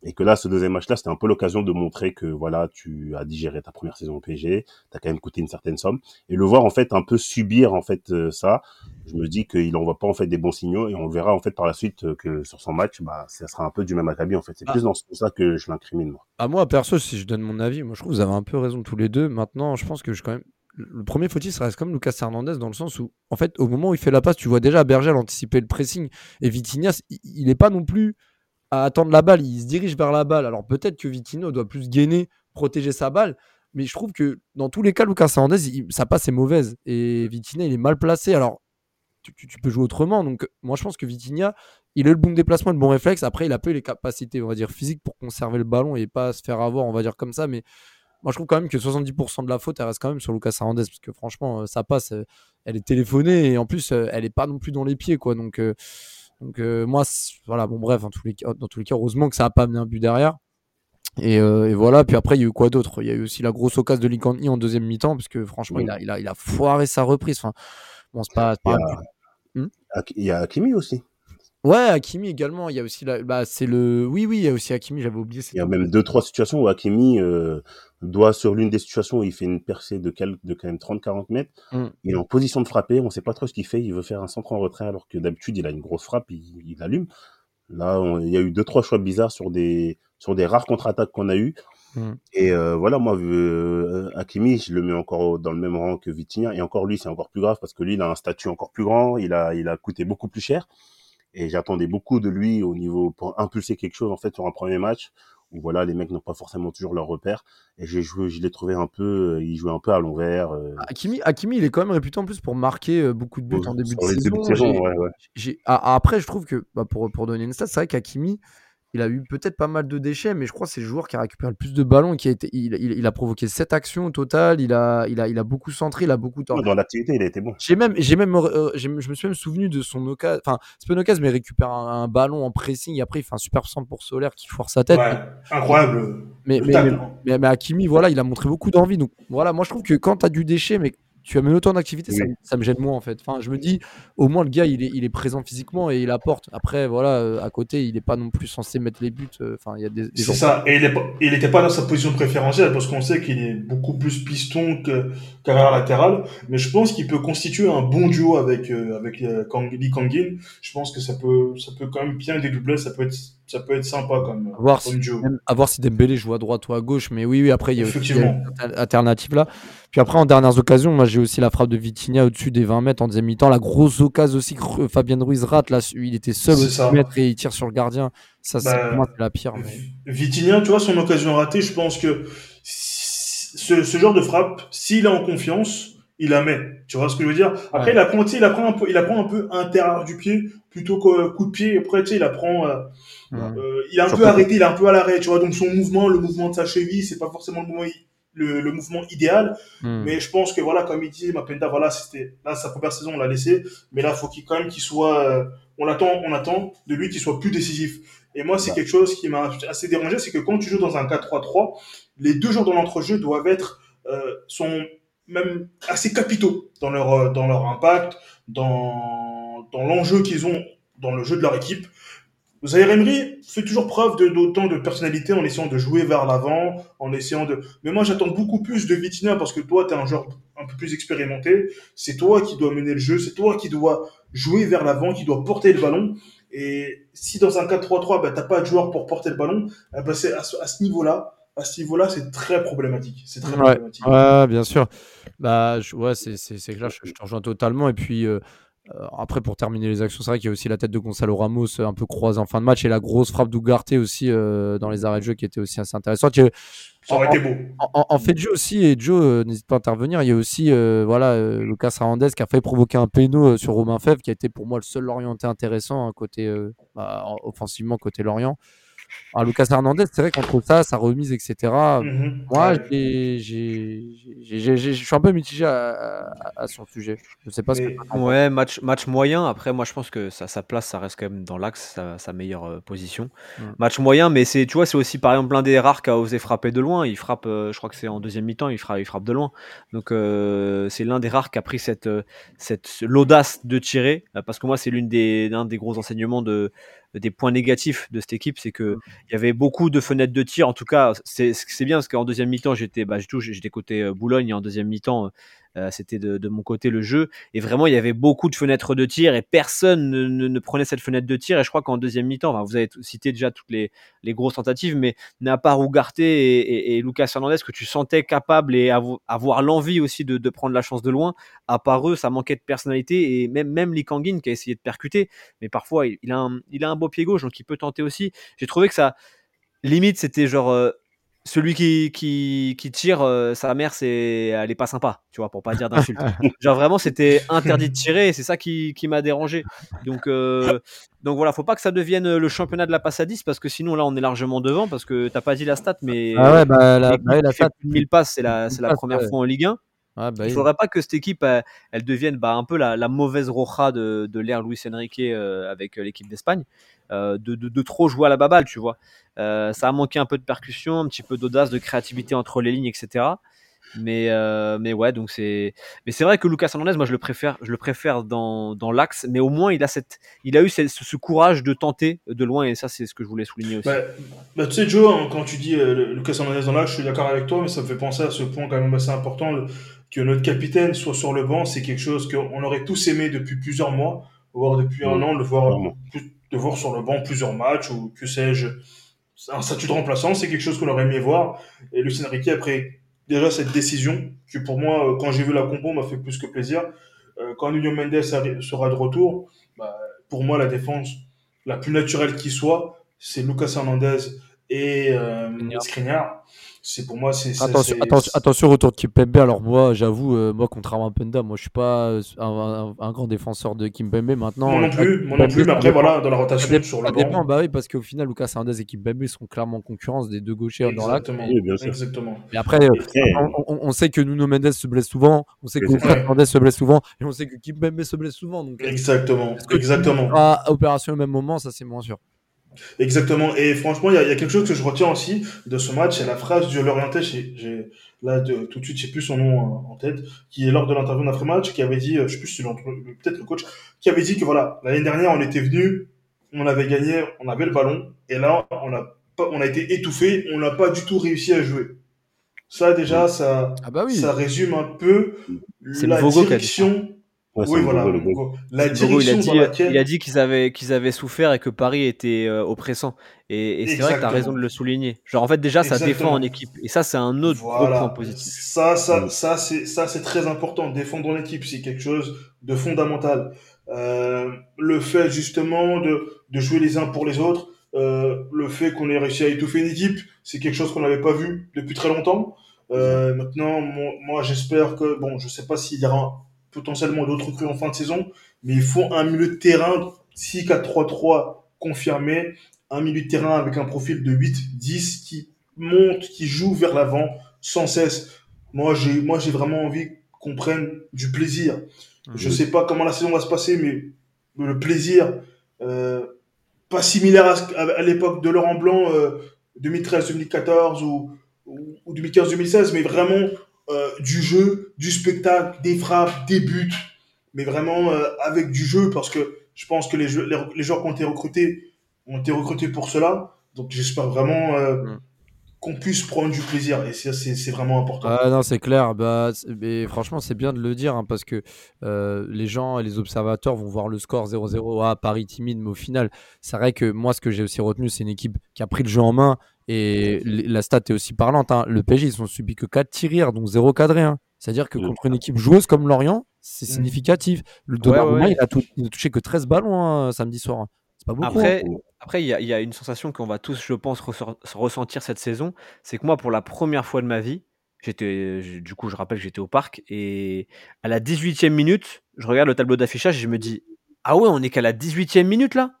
et que là ce deuxième match là c'était un peu l'occasion de montrer que voilà tu as digéré ta première saison au PSG, tu as quand même coûté une certaine somme et le voir en fait un peu subir en fait euh, ça, je me dis qu'il envoie pas en fait des bons signaux et on verra en fait par la suite euh, que sur son match bah ça sera un peu du même acabit en fait. C'est Ah. plus dans ce sens-là que je l'incrimine moi. À moi, perso, si je donne mon avis, moi je trouve que vous avez un peu raison tous les deux. Maintenant, je pense que je quand même. Le premier fautif, ça reste comme Lucas Hernandez dans le sens où, en fait, au moment où il fait la passe, tu vois déjà Bergel anticiper le pressing et Vitinha, il n'est pas non plus à attendre la balle, il se dirige vers la balle. Alors peut-être que Vitinha doit plus gainer, protéger sa balle, mais je trouve que dans tous les cas, Lucas Hernandez, il- sa passe est mauvaise et Vitinha, il est mal placé. Alors tu, tu- tu peux jouer autrement. Donc moi, je pense que Vitinha, il a le bon déplacement, le bon réflexe. Après, il a peu les capacités, on va dire, physiques pour conserver le ballon et pas se faire avoir, on va dire comme ça. Mais moi, je trouve quand même que 70% de la faute, elle reste quand même sur Lucas Hernandez parce que franchement, euh, sa passe, euh, elle est téléphonée et en plus, euh, elle est pas non plus dans les pieds, quoi. Donc, euh, donc euh, moi, voilà, bon, bref, en tous les cas, dans tous les cas, heureusement que ça a pas amené un but derrière. Et, euh, et voilà, puis après, il y a eu quoi d'autre? Il y a eu aussi la grosse occasion de Lincoln en deuxième mi-temps, parce que franchement, il, a, il, a, il a foiré sa reprise. Enfin, bon, c'est pas, Il y pas a, il y a Hakimi aussi. Ouais, Hakimi également. Il y a aussi la, bah, c'est le, oui, oui, il y a aussi Hakimi. J'avais oublié. Il y a même deux trois situations où Hakimi euh, doit sur l'une des situations où il fait une percée de, de quand même 30-40 mètres. Mm. Il est en position de frapper, on sait pas trop ce qu'il fait. Il veut faire un centre en retrait alors que d'habitude il a une grosse frappe, il, il allume. Là, on- il y a eu deux trois choix bizarres sur des sur des rares contre-attaques qu'on a eu. Mm. Et euh, voilà, moi, euh, Hakimi, je le mets encore dans le même rang que Vitinha. Et encore lui, c'est encore plus grave parce que lui, il a un statut encore plus grand. Il a il a coûté beaucoup plus cher. Et j'attendais beaucoup de lui au niveau pour impulser quelque chose en fait sur un premier match où voilà les mecs n'ont pas forcément toujours leur repère. Et j'ai joué, je l'ai trouvé un peu, il jouait un peu à l'envers. euh, Hakimi, Hakimi, il est quand même réputé en plus pour marquer euh, beaucoup de buts en début de saison. débuts de saison, J'ai- ouais, ouais. j'ai- ah, après, je trouve que, bah, pour, pour donner une stat, c'est vrai qu'Hakimi, il a eu peut-être pas mal de déchets, mais je crois que c'est le joueur qui a récupéré le plus de ballons qui a été, il, il- il a provoqué 7 actions au total. Il a, il a, il a beaucoup centré, il a beaucoup tort. Dans l'activité, il a été bon. J'ai même, j'ai même, euh, j'ai- je me suis même souvenu de son occasion. Enfin, c'est pas une occasion, mais il récupère un, un ballon en pressing. Et après, il fait un super centre pour Solaire qui foire sa tête. Ouais, incroyable. Mais, mais, mais- mais Hakimi, voilà, il a montré beaucoup d'envie. Donc voilà, moi je trouve que quand tu as du déchet, mais tu amènes autant d'activité, ça, Oui. me- ça me gêne moins en fait. Enfin, je me dis, au moins le gars, il est, il est présent physiquement et il apporte. Après, voilà, euh, à côté, il n'est pas non plus censé mettre les buts. euh, Enfin, il y a des, des C'est ça. Et il n'était pas dans sa position préférentielle parce qu'on sait qu'il est beaucoup plus piston que qu'arrière latéral. Mais je pense qu'il peut constituer un bon duo avec euh, avec euh, Kang, Lee Kangin. Je pense que ça peut ça peut quand même bien dédoubler. Ça peut être ça peut être sympa comme, À voir, comme si, duo. même- à voir si Dembélé joue à droite ou à gauche. Mais oui, oui, après, il y a aussi alternative là. Puis après, en dernières occasions, moi j'ai aussi la frappe de Vitinha au-dessus des 20 mètres en deuxième mi-temps. La grosse occasion aussi que Fabien Ruiz rate. Là, il était seul au ça. 10 mètres et il tire sur le gardien. Ça, c'est Bah, c'est la pire. mais- Vitinha, tu vois, son occasion ratée, je pense que ce, ce genre de frappe, s'il est en confiance, il la met. Tu vois ce que je veux dire? Après, Ouais. il apprend, il apprend un peu, il apprend un peu intérieur du pied plutôt qu'au coup de pied. Après, tu sais, il apprend, euh, euh, il est un Surtout- peu arrêté, il est un peu à l'arrêt. Tu vois, donc son mouvement, le mouvement de sa cheville, c'est pas forcément le mouvement, le, le mouvement idéal. Mhm. Mais je pense que voilà, comme il dit, Mapenda, voilà, c'était là sa première saison, on l'a laissé, mais là, faut qu'il quand même qu'il soit, euh, on attend, on attend de lui qu'il soit plus décisif. Et moi, c'est quelque chose qui m'a assez dérangé, c'est que quand tu joues dans un 4-3-3, les deux joueurs dans l'entrejeu doivent être, euh, sont même assez capitaux dans leur, euh, dans leur impact, dans, dans l'enjeu qu'ils ont dans le jeu de leur équipe. Zaire Emery fait toujours preuve d'autant de personnalité en essayant de jouer vers l'avant, en essayant de. Mais moi, j'attends beaucoup plus de Vitinha parce que toi, tu es un joueur un peu plus expérimenté. C'est toi qui dois mener le jeu, c'est toi qui dois jouer vers l'avant, qui dois porter le ballon. Et si dans un 4-3-3, bah, t'as pas de joueur pour porter le ballon, c'est à à ce niveau-là, à ce niveau-là, c'est très problématique. C'est très Ouais, problématique. ouais, bien sûr. Bah, je- ouais, c'est c'est- c'est clair, je, je te rejoins totalement. Et puis, euh, euh, après, pour terminer les actions, c'est vrai qu'il y a aussi la tête de Gonzalo Ramos euh, un peu croisée en fin de match et la grosse frappe d'Ugarte aussi euh, dans les arrêts de jeu qui était aussi assez intéressante. A- Ça aurait été beau. En, en- en fait jeu aussi, et Joe, euh, n'hésite pas à intervenir, il y a aussi voilà, Lucas Hernandez qui a failli provoquer un péno sur Romain Fèvre, qui a été pour moi le seul orienté intéressant hein, côté, bah, en- offensivement côté Lorient. Alors, Lucas Hernandez, c'est vrai qu'entre ça, sa remise, etc., Mhm. moi, je suis un peu mitigé à, à- à son sujet. Je sais pas ce que. Ouais, match, match moyen. Après, moi, je pense que sa, sa place, ça reste quand même dans l'axe, sa, sa meilleure euh, position. Mm. Match moyen, mais c'est, tu vois, c'est aussi par exemple l'un des rares qui a osé frapper de loin. Il frappe, euh, je crois que c'est en deuxième mi-temps, il frappe, il frappe de loin. Donc, euh, c'est l'un des rares qui a pris cette, cette, l'audace de tirer. Parce que moi, c'est l'une des, l'un des gros enseignements de, des points négatifs de cette équipe, c'est que il y avait beaucoup de fenêtres de tir. En tout cas, c'est, bien parce qu'en deuxième mi-temps, j'étais, bah, j'étais j'étais côté euh, Boulogne et en deuxième mi-temps, euh, c'était de, mon côté le jeu. Et vraiment, il y avait beaucoup de fenêtres de tir et personne ne, prenait cette fenêtre de tir. Et je crois qu'en deuxième mi-temps, enfin, vous avez cité déjà toutes les, grosses tentatives, mais à part Ugarte et, et, Lucas Hernandez que tu sentais capable et avo- avoir l'envie aussi de, prendre la chance de loin, à part eux, ça manquait de personnalité. Et même, même qui a essayé de percuter, mais parfois il, il a un, il a un beau pied gauche, donc il peut tenter aussi. J'ai trouvé que ça, limite, c'était genre. euh, celui qui, qui, qui tire, euh, sa mère, c'est, elle est pas sympa, tu vois, pour pas dire d'insulte. Genre vraiment, c'était interdit de tirer et c'est ça qui, qui m'a dérangé. Donc, euh, donc voilà, faut pas que ça devienne le championnat de la passe à 10 parce que sinon là, on est largement devant parce que t'as pas dit la stat, mais Ah ouais, bah, la, bah la fait stat- plus de 1000 passes, c'est la, c'est la première ouais. fois en Ligue 1. Ouais, bah Il oui. faudrait pas que cette équipe elle, elle devienne bah, un peu la, la mauvaise roja de, de l'ère Luis Enrique euh, avec euh, l'équipe d'Espagne, de, de, de trop jouer à la baballe, tu vois. Euh, ça a manqué un peu de percussion, un petit peu d'audace, de créativité entre les lignes, etc. Mais, euh, mais ouais, donc c'est. Mais c'est vrai que Lucas Hernandez, moi je le préfère, je le préfère dans, dans l'axe, mais au moins il a cette, il a eu ce, ce courage de tenter de loin, et ça c'est ce que je voulais souligner aussi. Bah, bah, tu sais, Joe, hein, quand tu dis euh, Lucas Hernandez dans l'axe, je suis d'accord avec toi, mais ça me fait penser à ce point quand même assez important le- que notre capitaine soit sur le banc. C'est quelque chose qu'on aurait tous aimé depuis plusieurs mois, voire depuis un an, le voir, plus- voir sur le banc plusieurs matchs ou que sais-je. Un statut de remplaçant, c'est quelque chose qu'on aurait aimé voir. Et Lucien Riquet, après déjà cette décision, qui pour moi, euh, quand j'ai vu la compo, m'a fait plus que plaisir. Euh, quand Nuno Mendes sera de retour, bah, pour moi, la défense la plus naturelle qui soit, c'est Lucas Hernandez et euh. C'est pour moi, c'est Attention, attention, attention, retour de Kimpembe. Alors moi, j'avoue, euh, moi contrairement à Penda, moi je suis pas euh, un, un- un grand défenseur de Kimpembe maintenant. Moi non plus, moi non plus, mais après voilà, dans la Ça rotation dépend, sur ça le dépend, bah oui, parce qu'au final, Lucas Hernandez et Kimpembe sont clairement en concurrence des deux gauchers dans l'axe. Exactement, Oui, exactement. Mais après, euh, on, on- on sait que Nuno Mendes se blesse souvent, on sait que Lucas Hernandez se blesse souvent, et on sait que Kimpembe se blesse souvent. Donc, Exactement, exactement. opération au même moment, ça c'est moins sûr. Exactement. Et franchement, il y, a il y a quelque chose que je retiens aussi de ce match, c'est la phrase du Lorientais, j'ai, là de, tout de suite, j'ai plus son nom en, en tête, qui est lors de l'interview d'après-match, qui avait dit, euh, je sais plus si peut-être le coach, qui avait dit que voilà, l'année dernière, on était venu, on avait gagné, on avait le ballon, et là, on a pas, on a été étouffé, on n'a pas du tout réussi à jouer. Ça, déjà, ça, Ah bah oui. ça résume un peu la direction. Ouais, oui, voilà. Le Bogo. La Bogo, il a direction dit, dans laquelle. il a dit qu'ils avaient, qu'ils avaient souffert et que Paris était euh, oppressant. Et, et c'est vrai que tu as raison de le souligner. Genre, en fait, déjà, ça défend Exactement. en équipe. Et ça, c'est un autre gros point positif. Ça, ça, Mm. ça, c'est, ça, c'est très important. Défendre en équipe, c'est quelque chose de fondamental. Euh, le fait, justement, de, de jouer les uns pour les autres, euh, le fait qu'on ait réussi à étouffer une équipe, c'est quelque chose qu'on n'avait pas vu depuis très longtemps. Euh, maintenant, moi, moi, j'espère que, bon, je sais pas s'il y aura potentiellement d'autres recrues en fin de saison, mais il faut un milieu de terrain 6-4-3-3 confirmé, un milieu de terrain avec un profil de 8-10 qui monte, qui joue vers l'avant sans cesse. Moi, j'ai, moi, j'ai vraiment envie qu'on prenne du plaisir. Je sais pas comment la saison va se passer, mais le plaisir, euh, pas similaire à, ce- à- à l'époque de Laurent Blanc, euh, 2013-2014 ou, ou, ou 2015-2016, mais vraiment euh, du jeu, du spectacle, des frappes, des buts, mais vraiment euh, avec du jeu, parce que je pense que les, jeux, les, les joueurs qui ont été recrutés ont été recrutés pour cela. Donc j'espère vraiment euh, Mm. qu'on puisse prendre du plaisir, et ça, c'est vraiment important. Ah non, c'est clair. Bah, mais franchement, c'est bien de le dire hein, parce que les gens et les observateurs vont voir le score 0-0. Ah, Paris timide, mais au final, c'est vrai que moi, ce que j'ai aussi retenu, c'est une équipe qui a pris le jeu en main et la stat est aussi parlante. hein. Le PSG, ils ont subi que 4 tirs, donc 0 cadré. hein. C'est-à-dire que contre une équipe joueuse comme Lorient, c'est Mm. significatif. Le Donnarumma, ouais, ouais. il, a tout- il a touché que 13 ballons hein, samedi soir. hein. C'est pas beaucoup. Après, après, il y a, il y a une sensation qu'on va tous, je pense, ressentir cette saison. C'est que moi, pour la première fois de ma vie, j'étais, du coup, je rappelle que j'étais au parc et à la 18e minute, je regarde le tableau d'affichage et je me dis, ah ouais, on est qu'à la 18e minute là.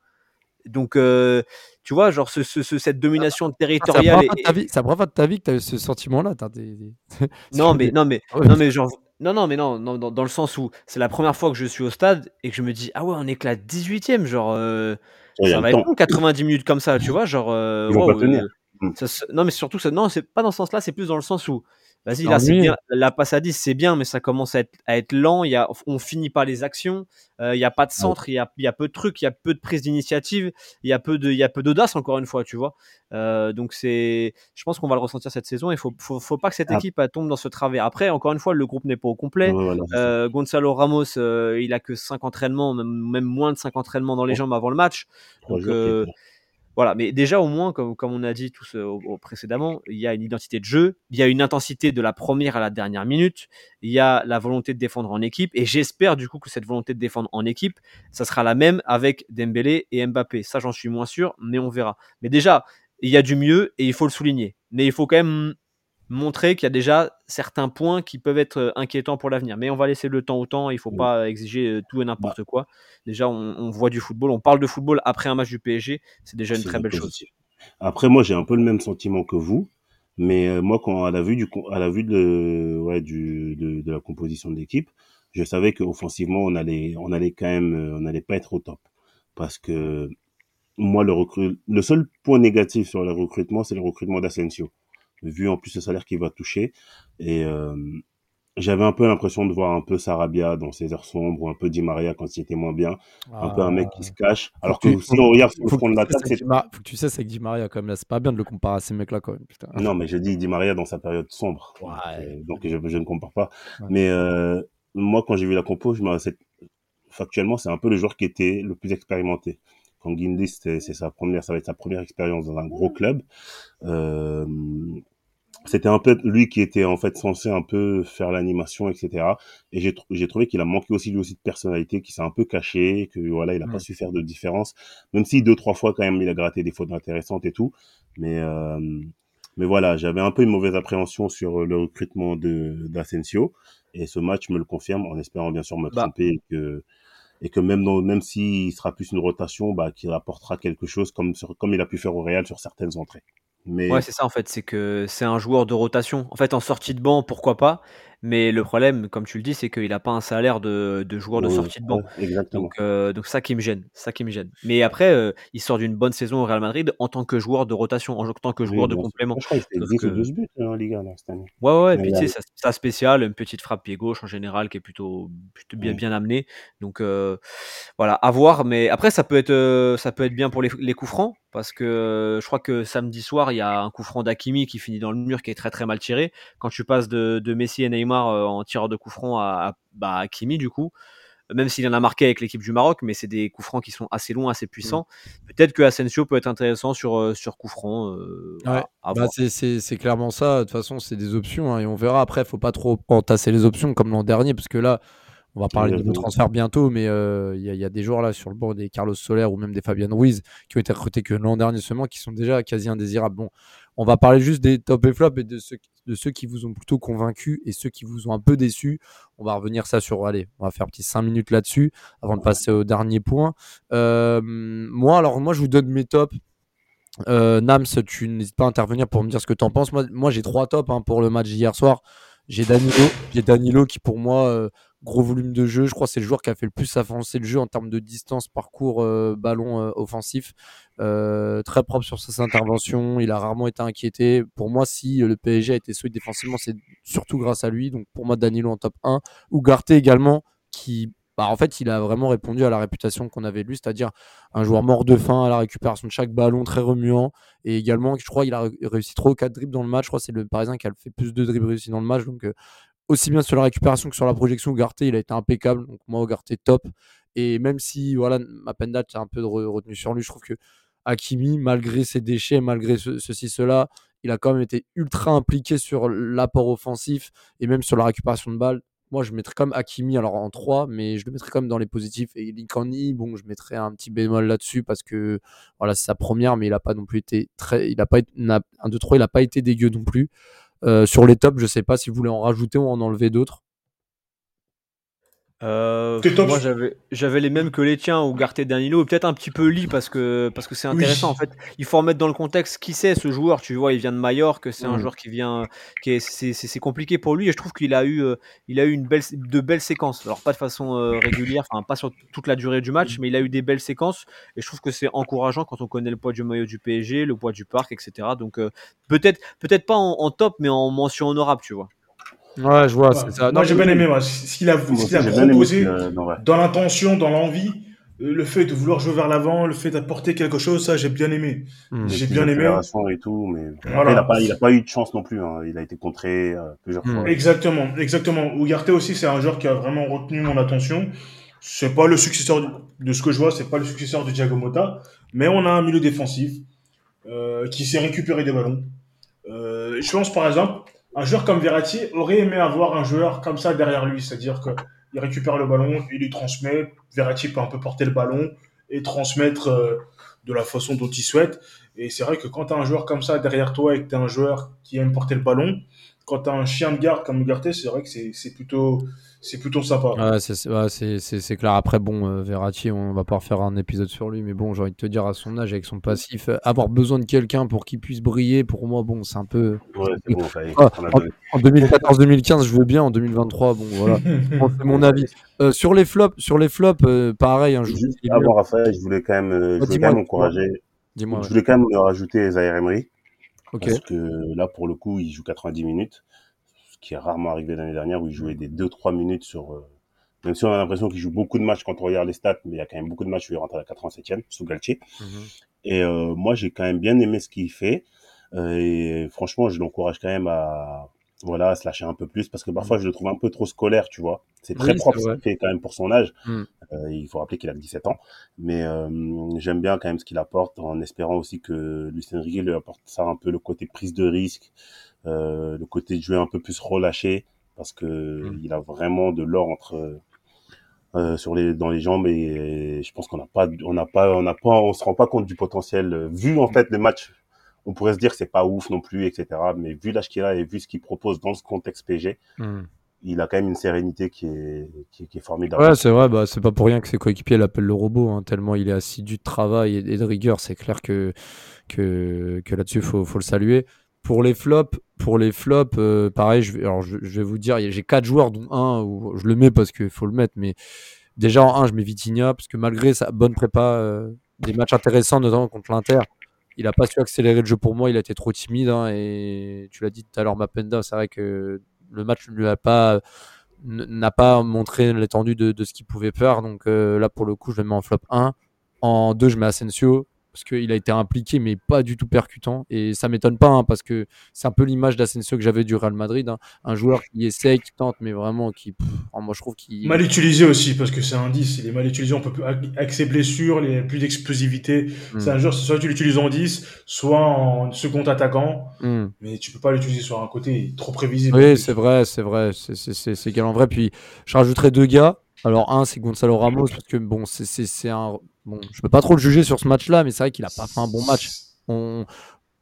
Donc, euh, tu vois, genre ce, ce- ce- cette domination Ah, territoriale. et- vie- c'est la première fois de ta vie que tu as eu ce sentiment-là. Non, mais non, mais Ah non, mais genre non, non, mais non, non, dans, dans le sens où c'est la première fois que je suis au stade et que je me dis ah ouais, on est que la 18e, genre euh, ça va être long 90 minutes comme ça, tu vois, genre euh, Ils vont pas waouh, tenir. euh, ça non, mais surtout ça, non, c'est pas dans ce sens-là, c'est plus dans le sens où vas-y là, c'est bien, la passe à 10 c'est bien, mais ça commence à être, à être lent, il y a, on finit pas les actions, euh, il y a pas de centre, il y a, il y a peu de trucs, il y a peu de prise d'initiative, il y a peu de, il y a peu d'audace encore une fois, tu vois. Euh, donc c'est, je pense qu'on va le ressentir cette saison. Il faut, faut, faut pas que cette Ah. équipe elle, tombe dans ce travers. Après, encore une fois, le groupe n'est pas au complet. Ouais, voilà. Euh, Gonzalo Ramos, euh, il a que 5 entraînements, même, même moins de 5 entraînements dans les jambes avant le match. Donc voilà, mais déjà au moins, comme, comme on a dit tous euh, précédemment, il y a une identité de jeu, il y a une intensité de la première à la dernière minute, il y a la volonté de défendre en équipe, et j'espère du coup que cette volonté de défendre en équipe, ça sera la même avec Dembélé et Mbappé. Ça, j'en suis moins sûr, mais on verra. Mais déjà, il y a du mieux et il faut le souligner. Mais il faut quand même montrer qu'il y a déjà certains points qui peuvent être euh, inquiétants pour l'avenir. Mais on va laisser le temps au temps, il faut Oui. pas exiger euh, tout et n'importe Bah. quoi. Déjà, on, on voit du football, on parle de football après un match du PSG, c'est déjà une très belle chose. Après, moi, j'ai un peu le même sentiment que vous. Mais euh, moi, quand à la vue du, à la vue de, ouais, du, de, de la composition de l'équipe, je savais qu'offensivement, on allait, on allait quand même, on n'allait pas être au top. Parce que moi, le le seul point négatif sur le recrutement, c'est le recrutement d'Asensio. Vu en plus le salaire qu'il va toucher. Et euh, j'avais un peu l'impression de voir un peu Sarabia dans ses heures sombres, ou un peu Di Maria quand il était moins bien. Un peu un mec qui se cache. Alors que tu- si on regarde sur Ah. Le front de que, tu l'attaque, sais, c'est c'est Di Ma- faut que tu sais, c'est avec Di Maria quand même. Là, c'est pas bien de le comparer à ces mecs-là quand même. Putain. Non, mais je dis Di Maria dans sa période sombre. Ouais. Euh, Donc je, je ne compare pas. Ouais. Mais euh, moi, quand j'ai vu la compo, je factuellement, c'est un peu le joueur qui était le plus expérimenté. Quand Guindy, c'était- c'est sa première, ça va être sa première expérience dans un gros club. Euh, c'était un peu lui qui était en fait censé un peu faire l'animation, etc. Et j'ai tr- j'ai trouvé qu'il a manqué aussi lui aussi de personnalité, qu'il s'est un peu caché, que voilà, il a Mm. pas su faire de différence. Même si deux trois fois quand même il a gratté des fautes intéressantes et tout, mais euh, mais voilà, j'avais un peu une mauvaise appréhension sur le recrutement de d'Asensio et ce match me le confirme en espérant bien sûr me Bah. tromper et que et que même dans, même s'il sera plus une rotation, bah qu'il apportera quelque chose comme comme il a pu faire au Real sur certaines entrées. Mais Ouais, c'est ça en fait, c'est que c'est un joueur de rotation. En fait, en sortie de banc, pourquoi pas, Mais le problème, comme tu le dis, c'est qu'il n'a pas un salaire de, de joueur de sortie de banc. exactement. Donc, euh, donc ça qui me gêne, ça qui me gêne. Mais après, euh, il sort d'une bonne saison au Real Madrid en tant que joueur de rotation, en tant que Oui, joueur de complément. Je crois qu'il fait Sauf 10 ou que- 12 buts hein, en Liga là, cette année. Ouais, ouais. Mais Puis tu sais, sa, sa spéciale, une petite frappe pied gauche en général qui est plutôt, plutôt bien, bien amenée. Donc euh, voilà, à voir. Mais après, ça peut être, ça peut être bien pour les, les coups francs parce que je crois que samedi soir, il y a un coup franc d'Akimi qui finit dans le mur qui est très très mal tiré. Quand tu passes de, de Messi et Neymar euh, en tireur de coup franc à, à bah, Hakimi, du coup, même s'il en a marqué avec l'équipe du Maroc, mais c'est des coups francs qui sont assez longs, assez puissants. Peut-être que Asensio peut être intéressant sur, euh, sur coup franc. euh, Ouais, Bah, c'est- clairement ça. De toute façon, c'est des options hein, et on verra. Après, faut pas trop entasser les options comme l'an dernier parce que là, on va parler de nos transferts bientôt, mais euh, il y, a- il y a des joueurs là sur le banc, des Carlos Soler ou même des Fabian Ruiz qui ont été recrutés que l'an dernier seulement, qui sont déjà quasi indésirables. Bon, on va parler juste des top et flop et de ceux, de ceux qui vous ont plutôt convaincu et ceux qui vous ont un peu déçu. On va revenir ça sur. Allez, on va faire petit 5 minutes là-dessus avant de passer au dernier point. Euh, moi, alors, moi, je vous donne mes tops. Euh, Nams, tu n'hésites pas à intervenir pour me dire ce que tu en penses. Moi, moi j'ai trois tops hein, pour le match d'hier soir. J'ai Danilo, j'ai Danilo qui pour moi euh, gros volume de jeu. Je crois que c'est le joueur qui a fait le plus avancer le jeu en termes de distance, parcours, euh, ballon euh, offensif. Euh, très propre sur ses interventions. Il a rarement été inquiété. Pour moi, si le PSG a été solide défensivement, c'est surtout grâce à lui. Donc pour moi, Danilo en top 1. Ugarte également, qui bah, en fait, il a vraiment répondu à la réputation qu'on avait de lui, c'est-à-dire un joueur mort de faim à la récupération de chaque ballon, très remuant. Et également, je crois qu'il a ré- réussi 3 ou 4 dribbles dans le match. Je crois que c'est le Parisien qui a fait plus de dribbles réussis dans le match. Donc, aussi bien sur la récupération que sur la projection, Ugarte, il a été impeccable. Donc, moi, Ugarte, top. Et même si, voilà, Mapenda, tu as un peu de re- retenu sur lui, je trouve que Hakimi, malgré ses déchets, malgré ce- ceci, cela, il a quand même été ultra impliqué sur l'apport offensif et même sur la récupération de balles. Moi, je mettrais comme Hakimi alors en 3, mais je le mettrais comme dans les positifs. Et Likani, bon, je mettrais un petit bémol là-dessus parce que voilà, c'est sa première, mais il n'a pas non plus été très. Il a pas été, un 2-3, il n'a pas été dégueu non plus. Euh, sur les tops, je sais pas si vous voulez en rajouter ou en enlever d'autres. Euh, moi j'avais j'avais les mêmes que les tiens ou Garté Danilo peut-être un petit peu Lee parce que parce que c'est intéressant Oui. en fait. Il faut remettre dans le contexte qui c'est ce joueur. Tu vois il vient de Majorque c'est un Mm. joueur qui vient qui est c'est compliqué pour lui et je trouve qu'il a eu euh, il a eu une belle de belles séquences. Alors pas de façon euh, régulière enfin pas sur toute la durée du match mais il a eu des belles séquences et je trouve que c'est encourageant quand on connaît le poids du maillot du PSG le poids du parc etc donc euh, peut-être peut-être pas en, en top mais en mention honorable tu vois Ouais, je vois, Ouais. c'est ça. Moi, j'ai bien aimé, moi, ce qu'il a, qu'il a proposé non, ouais. dans l'intention, dans l'envie, euh, le fait de vouloir jouer vers l'avant, le fait d'apporter quelque chose, ça, j'ai bien aimé. Hmm. J'ai bien aimé. et tout, mais Voilà. après, il n'a pas, il a pas eu de chance non plus. hein. Il a été contré euh, plusieurs Mm. fois. Exactement, exactement. Ugarte aussi, c'est un joueur qui a vraiment retenu mon attention. C'est pas le successeur du- de ce que je vois, c'est pas le successeur de Thiago Motta, mais on a un milieu défensif euh, qui sait récupérer des ballons. Euh, je pense par exemple, un joueur comme Verratti aurait aimé avoir un joueur comme ça derrière lui, c'est-à-dire que il récupère le ballon, il lui transmet. Verratti peut un peu porter le ballon et transmettre euh, de la façon dont il souhaite. Et c'est vrai que quand tu un joueur comme ça derrière toi et que tu un joueur qui aime porter le ballon, quand tu un chien de garde comme Ugarte, c'est vrai que c'est plutôt, c'est plutôt sympa. Ouais, c'est ouais, clair. Après, bon, euh, Verratti, on va pas refaire un épisode sur lui, mais bon, j'ai envie de te dire, à son âge, avec son passif, euh, avoir besoin de quelqu'un pour qu'il puisse briller, pour moi, bon, c'est un peu. Ouais, c'est bon, Ah. En 2014-2015, je veux bien, en 2023, bon, voilà. Bon, c'est mon avis. Euh, sur les flops, sur les flops euh, pareil, hein, je vous Juste dis- avant Raphaël, je voulais quand même, euh, je Ah, voulais dis-moi, quand même dis-moi. encourager. Dis-moi. Je ouais. voulais quand même rajouter Zaire Emery. Parce que là, pour le coup, il joue 90 minutes. Qui est rarement arrivé l'année dernière où il jouait des 2-3 minutes sur. euh, Même si on a l'impression qu'il joue beaucoup de matchs quand on regarde les stats, mais il y a quand même beaucoup de matchs où il rentre à la 87e sous Galtier. Mhm. Et euh, moi, j'ai quand même bien aimé ce qu'il fait. Euh, et franchement, je l'encourage quand même à, voilà, à se lâcher un peu plus parce que parfois, je le trouve un peu trop scolaire, tu vois. C'est très Oui, propre ce qu'il fait quand même pour son âge. Mm. Euh, il faut rappeler qu'il a que 17 ans. Mais j'aime bien quand même ce qu'il apporte en espérant aussi que Lucien Enrique lui apporte ça un peu le côté prise de risque, euh, le côté de jouer un peu plus relâché parce que Mm. il a vraiment de l'or entre euh, sur les dans les jambes et, je pense qu'on n'a pas on n'a pas on n'a pas on se rend pas compte du potentiel vu en fait les matchs on pourrait se dire que c'est pas ouf non plus etc mais vu l'âge qu'il a et vu ce qu'il propose dans ce contexte PG Mhm. il a quand même une sérénité qui est qui, est- qui est formidable Ouais, c'est vrai, bah, c'est pas pour rien que ses coéquipiers l'appellent le robot, hein, tellement il est assidu de travail et, et de rigueur. C'est clair que, que, que là-dessus, il faut, faut le saluer. Pour les flops, pour les flops, euh, pareil, je vais, alors je, vais vous dire, j'ai quatre joueurs, dont un où je le mets parce qu'il faut le mettre, mais déjà en un, je mets Vitinha parce que malgré sa bonne prépa, euh, des matchs intéressants, notamment contre l'Inter, il a pas su accélérer le jeu pour moi, il a été trop timide. hein, et tu l'as dit tout à l'heure, Mapenda, c'est vrai que le match ne lui a pas n'a pas montré l'étendue de, de ce qu'il pouvait faire. Donc euh, là, pour le coup, je le mets en flop 1. En 2, je mets Asensio parce qu'il a été impliqué, mais pas du tout percutant. Et ça m'étonne pas, hein, parce que c'est un peu l'image d'Asensio que j'avais du Real Madrid. hein. Un joueur qui essaie, qui tente, mais vraiment qui. pff, oh, moi, je trouve qu'il. Mal utilisé aussi, parce que c'est un 10. Il est mal utilisé. On peut plus, avec ses blessures, il n'y a plus d'explosivité. Hmm. C'est un joueur, soit tu l'utilises en 10, soit en second attaquant. Hmm. Mais tu peux pas l'utiliser sur un côté. Trop prévisible. Oui, c'est vrai, c'est vrai, c'est- c'est c'est- c'est galant vrai. Puis je rajouterai deux gars. Alors un, c'est Gonzalo Ramos parce que bon, c'est c'est c'est un bon, je peux pas trop le juger sur ce match-là, mais c'est vrai qu'il a pas fait un bon match. On,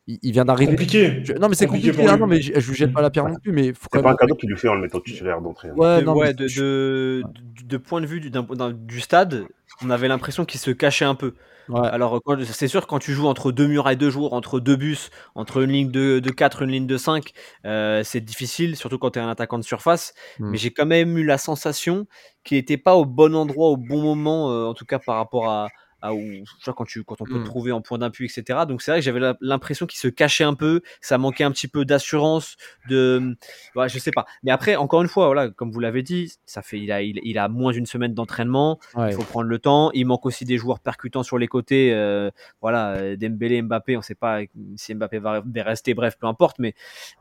il, il vient d'arriver. Compliqué. Je- Non, mais c'est Compliqué compliqué. hein, lui. non, mais je, jette pas la pierre non plus, mais faut pas un cadeau qu'il lui fait en le mettant titulaire d'entrée. hein. Ouais, de, non, ouais, mais de, je- de, de- de point de vue du, d'un- d'un- du stade, on avait l'impression qu'il se cachait un peu. Ouais. Alors, quand- c'est sûr, quand tu joues entre deux murailles de jour, entre deux bus, entre une ligne de, de 4, une ligne de 5, euh, c'est difficile, surtout quand tu es un attaquant de surface. Mm. Mais j'ai quand même eu la sensation qu'il n'était pas au bon endroit, au bon moment, euh, en tout cas par rapport à, à où, vois, quand, tu, quand on peut Mm. te trouver en point d'appui, etc. Donc c'est vrai que j'avais l'impression qu'il se cachait un peu, ça manquait un petit peu d'assurance, de, ouais, je sais pas. Mais après, encore une fois, voilà, comme vous l'avez dit, ça fait, il a, il, il a moins d'une semaine d'entraînement. ouais. Il faut prendre le temps. Il manque aussi des joueurs percutants sur les côtés. euh, voilà, Dembélé, Mbappé, on ne sait pas si Mbappé va va rester. Bref, peu importe. Mais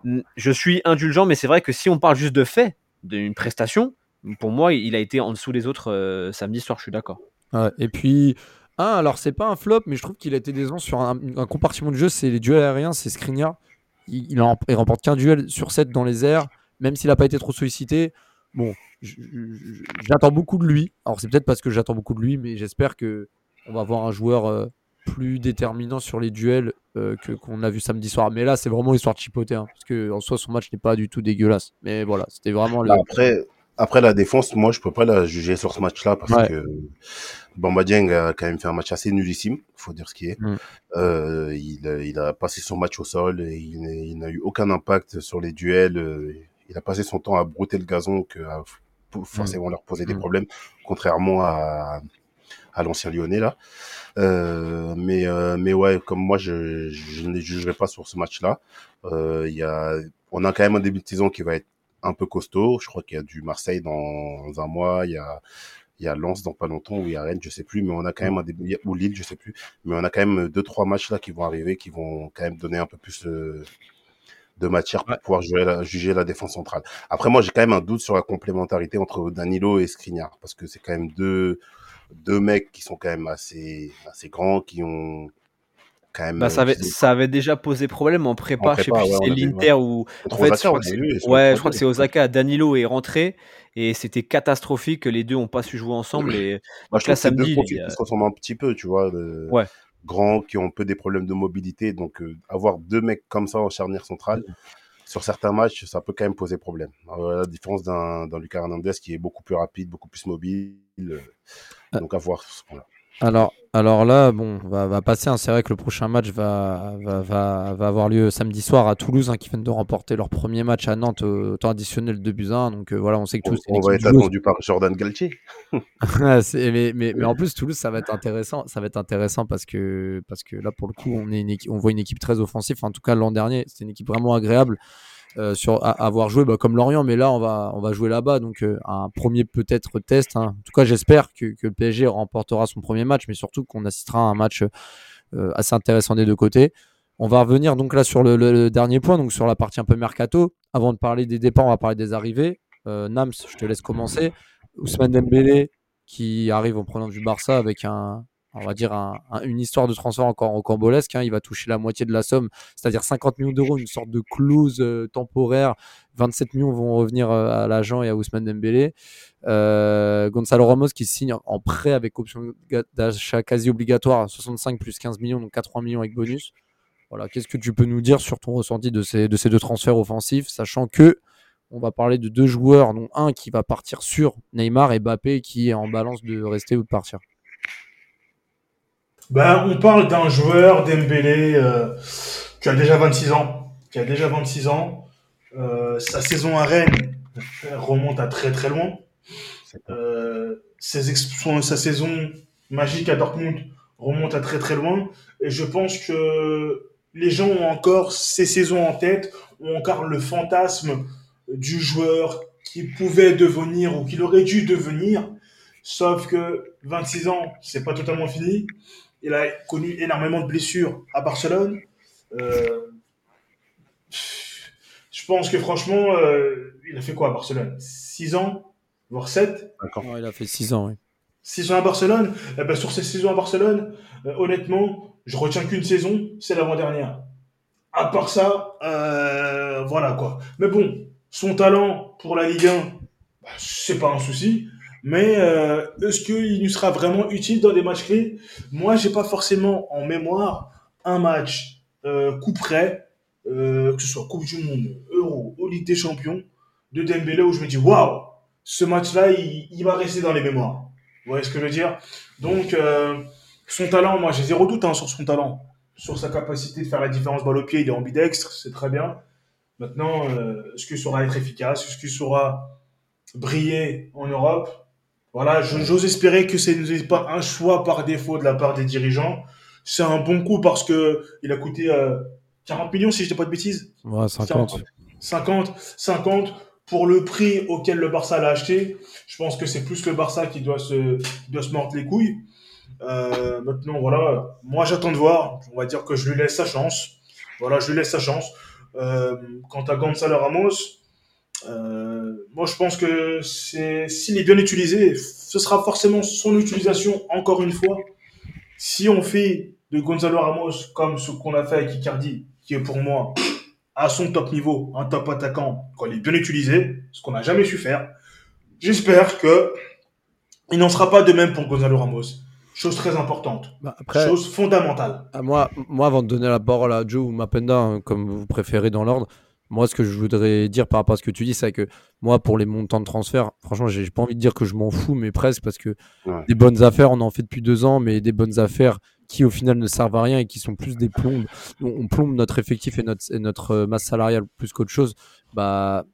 mm, je suis indulgent. Mais c'est vrai que si on parle juste de fait, d'une prestation, pour moi, il a été en dessous des autres euh, samedi soir. Je suis d'accord. Ouais, et puis, un, alors c'est pas un flop, mais je trouve qu'il a été décevant sur un, compartiment de jeu, c'est les duels aériens, c'est Skriniar. Il, remporte qu'un duel sur 7 dans les airs, même s'il n'a pas été trop sollicité. Bon, j'attends beaucoup de lui. Alors c'est peut-être parce que j'attends beaucoup de lui, mais j'espère que on va voir un joueur euh, plus déterminant sur les duels euh, que qu'on a vu samedi soir. Mais là, c'est vraiment histoire de chipoter, hein, parce que en soi, son match n'est pas du tout dégueulasse. Mais voilà, c'était vraiment le. Après, la défense, moi, je peux pas la juger sur ce match-là parce Ouais. que Bamba Dieng a quand même fait un match assez nullissime, faut dire ce qui est. Mm. Euh, il, a- il a passé son match au sol et il, n'a- eu aucun impact sur les duels. euh, Il a passé son temps à brouter le gazon que à pour forcément leur poser des Mm. problèmes, contrairement à, à l'ancien Lyonnais là. Euh, mais euh, mais ouais, comme moi, je, je ne les jugerai pas sur ce match-là. Euh, Il y a, on a quand même un début de saison qui va être un peu costaud. Je crois qu'il y a du Marseille dans un mois, il y a il y a Lens dans pas longtemps ou il y a Rennes, je sais plus, mais on a quand même un début ou Lille, je sais plus, mais on a quand même deux trois matchs là qui vont arriver, qui vont quand même donner un peu plus euh, de matière pour Ouais. pouvoir jouer la- juger la défense centrale. Après, moi, j'ai quand même un doute sur la complémentarité entre Danilo et Skriniar parce que c'est quand même deux deux mecs qui sont quand même assez assez grands, qui ont quand même Bah, ça, euh, avait, ça avait déjà posé problème en prépa. En je sais prépa, plus si c'est l'Inter ou. En fait, je Osaka, crois que c'est- ouais, le je crois que c'est 3-2. Osaka. Danilo est rentré et c'était catastrophique. Les deux n'ont pas su jouer ensemble. Et Moi, donc je là, trouve que c'est deux samedi, profils il y a- qui se ressemblent un petit peu, tu vois, Ouais. grands qui ont un peu des problèmes de mobilité. Donc, euh, avoir deux mecs comme ça en charnière centrale, sur certains matchs, ça peut quand même poser problème. Euh, la différence d'un Lucas Hernandez qui est beaucoup plus rapide, beaucoup plus mobile. euh, Ah. donc, à voir sur ce point-là. Alors, alors là, bon, on va, va passer. hein. C'est vrai que le prochain match va, va, va, va avoir lieu samedi soir à Toulouse, hein, qui viennent de remporter leur premier match à Nantes au au temps additionnel 2 buts à 1. Donc euh, voilà, on sait que On, Toulouse, une on va être attendu par Jordan Galtier. Ah, mais, mais, mais en plus, Toulouse, ça va être intéressant. Ça va être intéressant parce que, parce que là, pour le coup, on, est une équipe, on voit une équipe très offensive. Enfin, en tout cas, l'an dernier, c'était une équipe vraiment agréable euh, sur, à, avoir joué bah, comme Lorient. Mais là, on va, on va jouer là-bas. Donc, euh, un premier peut-être test. hein. En tout cas, j'espère que, que le PSG remportera son premier match, mais surtout qu'on assistera à un match euh, assez intéressant des deux côtés. On va revenir donc là sur le dernier point, donc sur la partie un peu mercato. Avant de parler des départs, on va parler des arrivées. Euh, Nams, je te laisse commencer. Ousmane Dembélé qui arrive en prenant du Barça avec un, on va dire un- un- une histoire de transfert encore rocambolesque. hein. Il va toucher la moitié de la somme, c'est-à-dire 50 millions d'euros, une sorte de clause euh, temporaire. 27 millions vont revenir euh, à l'agent et à Ousmane Dembélé. Euh, Gonzalo Ramos qui signe en prêt avec option d'achat quasi obligatoire, 65 plus 15 millions, donc 80 millions avec bonus. Voilà, qu'est-ce que tu peux nous dire sur ton ressenti de ces, de ces deux transferts offensifs, sachant que on va parler de deux joueurs, dont un qui va partir sur Neymar et Mbappé qui est en balance de rester ou de partir? Ben, on parle d'un joueur, Dembélé, euh, qui a déjà 26 ans. qui a déjà 26 ans. Euh, sa saison à Rennes remonte à très très loin. Euh, ses sa saison magique à Dortmund remonte à très très loin. Et je pense que les gens ont encore ces saisons en tête, ont encore le fantasme du joueur qui pouvait devenir ou qu'il aurait dû devenir. Sauf que 26 ans, c'est pas totalement fini. Il a connu énormément de blessures à Barcelone. Euh, je pense que franchement, euh, il a fait quoi à Barcelone? 6 ans, voire 7 ouais, Il a fait 6 ans, oui. 6 ans à Barcelone? Eh ben, Sur ces 6 ans à Barcelone, euh, honnêtement, je retiens qu'une saison, c'est l'avant-dernière. À part ça, euh, voilà quoi. Mais bon, son talent pour la Ligue 1, bah, c'est pas un souci. Mais euh, est-ce qu'il nous sera vraiment utile dans des matchs clés? Moi, j'ai pas forcément en mémoire un match euh, coup près, euh, que ce soit Coupe du Monde, Euro ou Ligue des Champions, de Dembélé où je me dis waouh, ce match-là, il, il, va rester dans les mémoires. Vous voyez ce que je veux dire? Donc, euh, son talent, moi, j'ai zéro doute hein, sur son talent, sur sa capacité de faire la différence balle au pied. Il est ambidextre, c'est très bien. Maintenant, euh, est-ce qu'il saura être efficace? Est-ce qu'il saura briller en Europe? Voilà, j'ose espérer que ce n'est pas un choix par défaut de la part des dirigeants. C'est un bon coup parce que il a coûté euh, 40 millions, si je dis pas de bêtises. Ouais, 50. 50, 50 pour le prix auquel le Barça l'a acheté. Je pense que c'est plus le Barça qui doit se, qui doit se mordre les couilles. Euh, maintenant, voilà, moi j'attends de voir. On va dire que je lui laisse sa chance. Voilà, je lui laisse sa chance. Euh, quant à Gonzalo Ramos, euh, moi, je pense que s'il est bien utilisé, ce sera forcément son utilisation encore une fois. Si on fait de Gonzalo Ramos comme ce qu'on a fait avec Icardi, qui est pour moi à son top niveau, un top attaquant, quand il est bien utilisé, ce qu'on n'a jamais su faire, j'espère que il n'en sera pas de même pour Gonzalo Ramos. Chose très importante. Bah après, chose fondamentale. Moi, avant de donner la parole à Joe ou Mapenda, hein, comme vous préférez dans l'ordre, moi, ce que je voudrais dire par rapport à ce que tu dis, c'est que moi, pour les montants de transfert, franchement, j'ai pas envie de dire que je m'en fous, mais presque, parce que Ouais. des bonnes affaires, on en fait depuis deux ans, mais des bonnes affaires qui, au final, ne servent à rien et qui sont plus des plombes. On, plombe notre effectif et notre, et notre masse salariale plus qu'autre chose. Bah,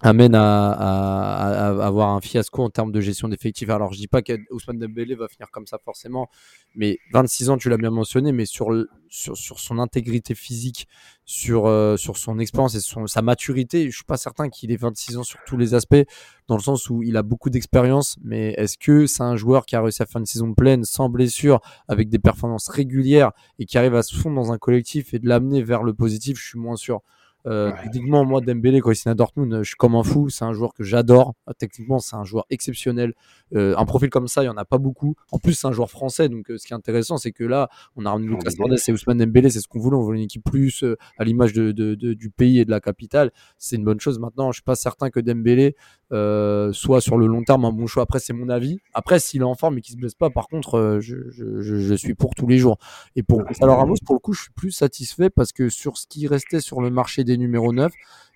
amène à, avoir un fiasco en termes de gestion d'effectifs. Alors, je dis pas qu'Ousmane Dembélé va finir comme ça forcément, mais 26 ans, tu l'as bien mentionné, mais sur, sur, son intégrité physique, sur, euh, sur son expérience et sa maturité, je suis pas certain qu'il ait 26 ans sur tous les aspects, dans le sens où il a beaucoup d'expérience, mais est-ce que c'est un joueur qui a réussi à faire une saison pleine, sans blessure, avec des performances régulières et qui arrive à se fondre dans un collectif et de l'amener vers le positif? Je suis moins sûr. Euh, Ouais. Techniquement, moi, Dembélé, quand il signe à Dortmund, je suis comme un fou. C'est un joueur que j'adore. Euh, Techniquement, c'est un joueur exceptionnel. Euh, un profil comme ça, il y en a pas beaucoup. En plus, c'est un joueur français. Donc, euh, ce qui est intéressant, c'est que là, on a ramené Lucas. Hernandez et Ousmane Dembélé. C'est ce qu'on voulait. On voulait une équipe plus euh, à l'image de, de- de- du pays et de la capitale. C'est une bonne chose. Maintenant, je suis pas certain que Dembélé euh, soit sur le long terme un bon choix. Après, c'est mon avis. Après, s'il est en forme et qu'il se blesse pas, par contre, euh, je, je- je- je suis pour tous les jours. Et pour alors Ramos, pour le coup, je suis plus satisfait parce que sur ce qui restait sur le marché des numéros 9,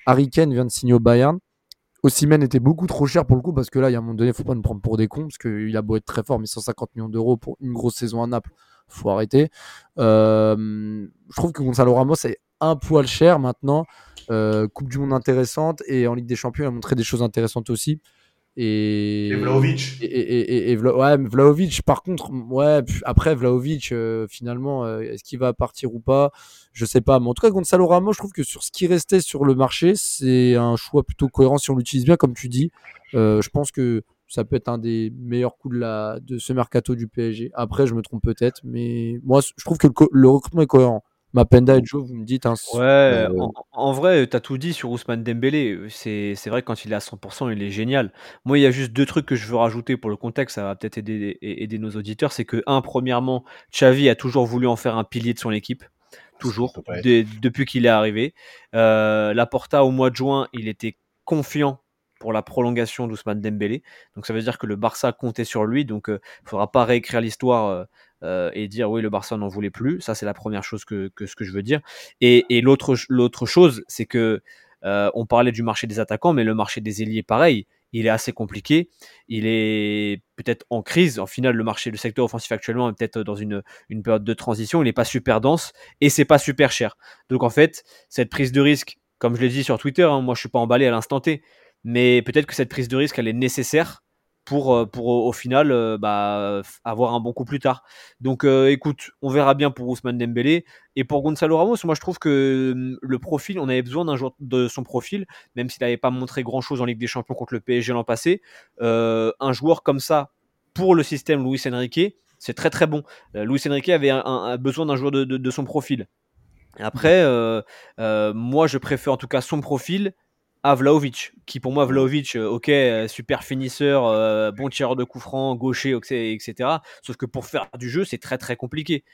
Harry Kane vient de signer au Bayern. Osimhen était beaucoup trop cher pour le coup parce que là, il y a un moment donné, faut pas nous prendre pour des cons parce qu'il a beau être très fort, mais 150 millions d'euros pour une grosse saison à Naples, faut arrêter. Euh, je trouve que Gonzalo Ramos est un poil cher maintenant. Euh, coupe du Monde intéressante et en Ligue des Champions, il a montré des choses intéressantes aussi. Et, Et Vlahovic. et, et, et- et Vla- ouais, mais Vlahovic, par contre, ouais, après Vlahovic, euh, finalement, euh, est-ce qu'il va partir ou pas? Je sais pas. Mais en tout cas, Gonzalo Ramos, je trouve que sur ce qui restait sur le marché, c'est un choix plutôt cohérent si on l'utilise bien, comme tu dis. Euh, je pense que ça peut être un des meilleurs coups de, la, de ce mercato du PSG. Après, je me trompe peut-être, mais moi, je trouve que le, le recrutement est cohérent. Mapenda et Joe, vous me dites. hein, Ouais, Euh, en, en vrai, tu as tout dit sur Ousmane Dembélé. C'est c'est vrai, quand il est à 100%, il est génial. Moi, il y a juste deux trucs que je veux rajouter pour le contexte, ça va peut-être aider, aider nos auditeurs. C'est que, un, premièrement, Xavi a toujours voulu en faire un pilier de son équipe. Toujours, depuis qu'il est arrivé. Euh, Laporta, au mois de juin, il était confiant pour la prolongation d'Ousmane Dembélé. Donc ça veut dire que le Barça comptait sur lui. Donc il ne faudra pas réécrire l'histoire euh, et dire oui, le Barça n'en voulait plus. Ça, c'est la première chose que, que ce que je veux dire. Et, et l'autre, l'autre chose, c'est que euh, on parlait du marché des attaquants, mais le marché des ailiers, pareil. il est assez compliqué. Il est peut-être en crise. En final, le marché, le secteur offensif actuellement est peut-être dans une, une période de transition. Il n'est pas super dense et c'est pas super cher. Donc en fait, cette prise de risque, comme je l'ai dit sur Twitter, hein, moi je suis pas emballé à l'instant T, mais peut-être que cette prise de risque, elle est nécessaire pour, euh, pour au final euh, bah, avoir un bon coup plus tard. Donc euh, écoute, on verra bien pour Ousmane Dembélé. Et pour Gonzalo Ramos, moi je trouve que hum, le profil, on avait besoin d'un joueur de son profil, même s'il n'avait pas montré grand-chose en Ligue des Champions contre le PSG l'an passé. un joueur comme ça, pour le système Luis Enrique, c'est très très bon. Luis Enrique avait besoin d'un joueur de, de, son profil. Après, moi je préfère en tout cas son profil à Vlaovic, qui pour moi, Vlaovic, euh, ok, euh, super finisseur, euh, bon tireur de coup franc, gaucher, etc. Sauf que pour faire du jeu, c'est très très compliqué.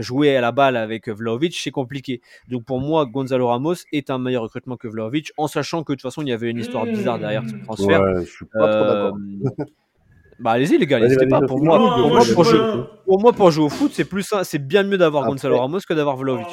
jouer à la balle avec Vlaovic, c'est compliqué. Donc pour moi, Gonzalo Ramos est un meilleur recrutement que Vlaovic, en sachant que de toute façon, il y avait une histoire bizarre derrière ce transfert. Ouais, je suis pas trop d'accord. Bah allez-y les gars, n'hésitez pas. Pour moi, pour, moi, pour, jouer, pour moi, pour jouer au foot, c'est plus, c'est bien mieux d'avoir Gonzalo Ramos que d'avoir Vlaovic.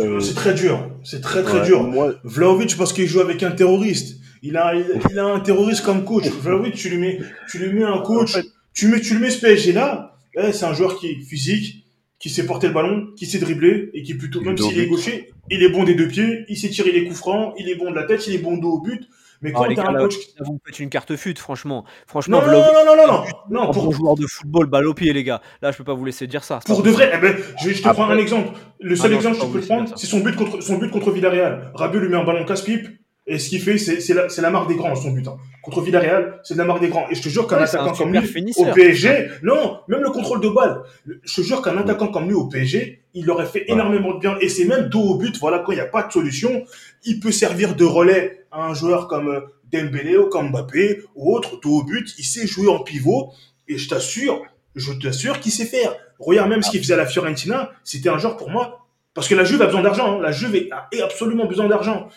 Euh, c'est très dur. C'est très très dur. Moi... Vlaovic parce qu'il joue avec un terroriste. Il a, il, a un terroriste comme coach. Vlaovic, tu lui mets, tu lui mets un coach. Tu mets, tu lui mets ce PSG là. Eh, c'est un joueur qui est physique, qui sait porter le ballon, qui sait dribbler et qui plutôt, même s'il est gaucher, il est bon des deux pieds, il sait tirer les coups francs, il est bon de la tête, il est bon dos au but. Mais quand t'as un coach. Vous faites une carte fut, franchement. Franchement, non, non, non, non, non, non, Pour un joueur de football, balle au pied, les gars. Là, je peux pas vous laisser dire ça. Pour de vrai, eh ben, je, je te prends un exemple. Le seul ah exemple que je peux prendre, c'est son but contre, son but contre Villarreal. Rabiot lui met un ballon casse-pipe. Et ce qu'il fait, c'est la, la marque des grands, son but. Hein. Contre Villarreal, c'est de la marque des grands. Et je te jure qu'un attaquant comme lui, au PSG, non, même le contrôle de balle. Je te jure qu'un attaquant comme lui au PSG, il aurait fait énormément de bien. Et c'est même dos au but, voilà, quand il n'y a pas de solution, il peut servir de relais à un joueur comme euh, Dembélé ou comme Mbappé ou autre, dos au but. Il sait jouer en pivot. Et je t'assure, je t'assure qu'il sait faire. Regarde même ce qu'il faisait à la Fiorentina, c'était un joueur pour moi. Parce que la Juve a besoin d'argent. Hein. La Juve a absolument besoin d'argent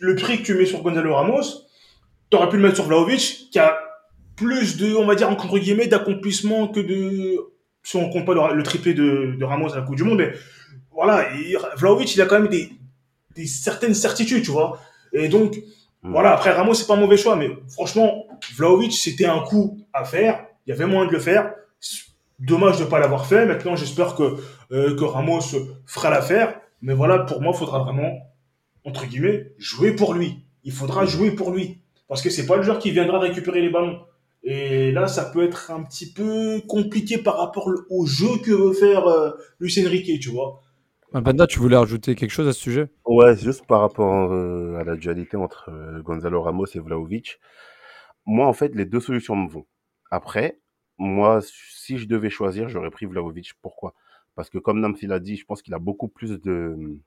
le prix que tu mets sur Gonzalo Ramos, tu aurais pu le mettre sur Vlaovic, qui a plus de, on va dire, entre guillemets, d'accomplissement que de, si on compte pas le, triplé de, Ramos à la Coupe du Monde, mais voilà, Vlaovic, il a quand même des, des certaines certitudes, tu vois. Et donc, hmm. voilà, après Ramos, c'est pas un mauvais choix, mais franchement, Vlaovic, c'était un coup à faire. Il y avait moyen de le faire. Dommage de ne pas l'avoir fait. Maintenant, j'espère que, euh, que Ramos fera l'affaire. Mais voilà, pour moi, il faudra vraiment entre guillemets, jouer pour lui. Il faudra jouer pour lui. Parce que c'est pas le joueur qui viendra récupérer les ballons. Et là, ça peut être un petit peu compliqué par rapport au jeu que veut faire euh, Lucien Riquet, tu vois. Panda, tu voulais rajouter quelque chose à ce sujet? Ouais, juste par rapport euh, à la dualité entre euh, Gonzalo Ramos et Vlaovic. Moi, en fait, les deux solutions me vont. Après, moi, si je devais choisir, j'aurais pris Vlaovic. Pourquoi? Parce que comme Namsi l'a dit, je pense qu'il a beaucoup plus de,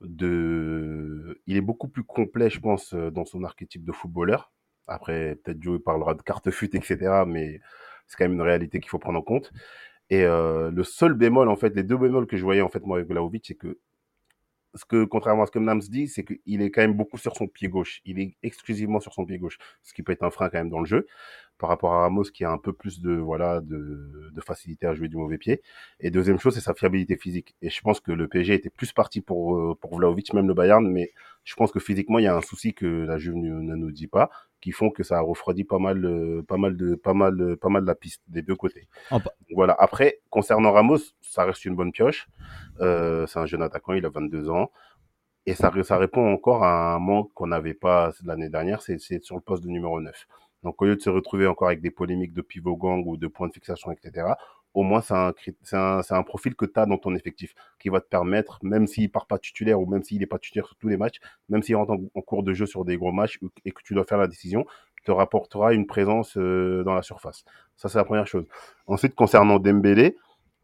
de, il est beaucoup plus complet, je pense, euh, dans son archétype de footballeur. Après, peut-être Joe parlera de carte fut, etc. Mais c'est quand même une réalité qu'il faut prendre en compte. Et euh, le seul bémol, en fait, les deux bémols que je voyais en fait moi avec Vlaovic, c'est que ce que, contrairement à ce que Nams dit, c'est qu'il est quand même beaucoup sur son pied gauche. Il est exclusivement sur son pied gauche, ce qui peut être un frein quand même dans le jeu par rapport à Ramos qui a un peu plus de voilà de, de facilité à jouer du mauvais pied. Et deuxième chose, c'est sa fiabilité physique. Et je pense que le PSG était plus parti pour euh, pour Vlaovic, même le Bayern, mais je pense que physiquement il y a un souci que la Juve ne, nous dit pas, qui font que ça a refroidi pas mal euh, pas mal de pas mal pas mal la piste des deux côtés. Voilà. Après, concernant Ramos, ça reste une bonne pioche. Euh, c'est un jeune attaquant, il a 22 ans. Et ça, ça répond encore à un manque qu'on n'avait pas l'année dernière, c'est sur le poste de numéro 9. Donc, au lieu de se retrouver encore avec des polémiques de pivot gang ou de points de fixation, etc., au moins, c'est un, profil que tu as dans ton effectif qui va te permettre, même s'il part pas titulaire ou même s'il n'est pas titulaire sur tous les matchs, même s'il rentre en, cours de jeu sur des gros matchs et que tu dois faire la décision, te rapportera une présence euh, dans la surface. Ça, c'est la première chose. Ensuite, concernant Dembélé,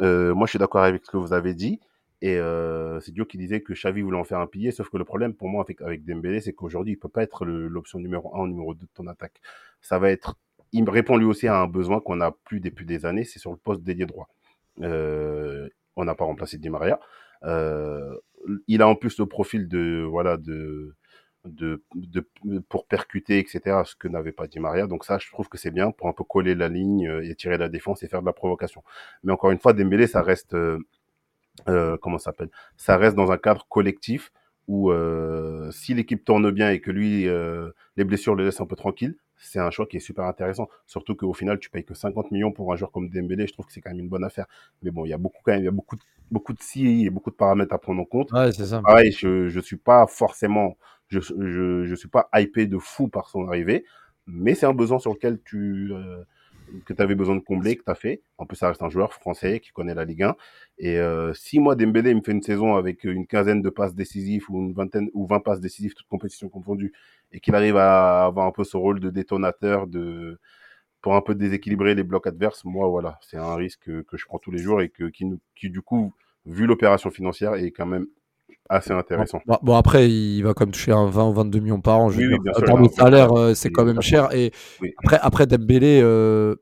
euh, moi, je suis d'accord avec ce que vous avez dit. Et euh, c'est Dio qui disait que Xavi voulait en faire un pilier, sauf que le problème pour moi avec, avec Dembélé, c'est qu'aujourd'hui, il peut pas être l'option numéro 1 ou numéro 2 de ton attaque. Ça va être, il répond lui aussi à un besoin qu'on a plus depuis des années, c'est sur le poste d'ailier droit. Euh, on n'a pas remplacé Di Maria. Euh, il a en plus le profil de, voilà, de, de, de, pour percuter, etc., ce que n'avait pas Di Maria. Donc ça, je trouve que c'est bien pour un peu coller la ligne euh, et tirer la défense et faire de la provocation. Mais encore une fois, Dembélé, ça reste, euh, comment ça s'appelle? Ça reste dans un cadre collectif où euh, si l'équipe tourne bien et que lui, euh, les blessures le laissent un peu tranquille, c'est un choix qui est super intéressant. Surtout qu'au final, tu payes que 50 millions pour un joueur comme Dembélé. Je trouve que c'est quand même une bonne affaire. Mais bon, il y a beaucoup quand même, il y a beaucoup, beaucoup de si et beaucoup de paramètres à prendre en compte. Ouais, c'est ça. Pareil, je, je suis pas forcément, je, je, je suis pas hypé de fou par son arrivée, mais c'est un besoin sur lequel tu, euh, que tu avais besoin de combler, que tu as fait. En plus, ça reste un joueur français qui connaît la Ligue 1. Et euh, si moi, Dembélé me fait une saison avec une quinzaine de passes décisives ou une vingtaine ou 20 passes décisives, toutes compétitions confondues, et qu'il arrive à avoir un peu ce rôle de détonateur, de pour un peu déséquilibrer les blocs adverses, moi, voilà, c'est un risque que, que, je prends tous les jours et que, qui, qui du coup, vu l'opération financière, est quand même assez intéressant. Bon, bon, après, il va quand même toucher un 20 ou 22 millions par an. Je oui, oui, bien sûr, le salaire, euh, c'est quand même cher. Et oui. après, après Dembélé, euh,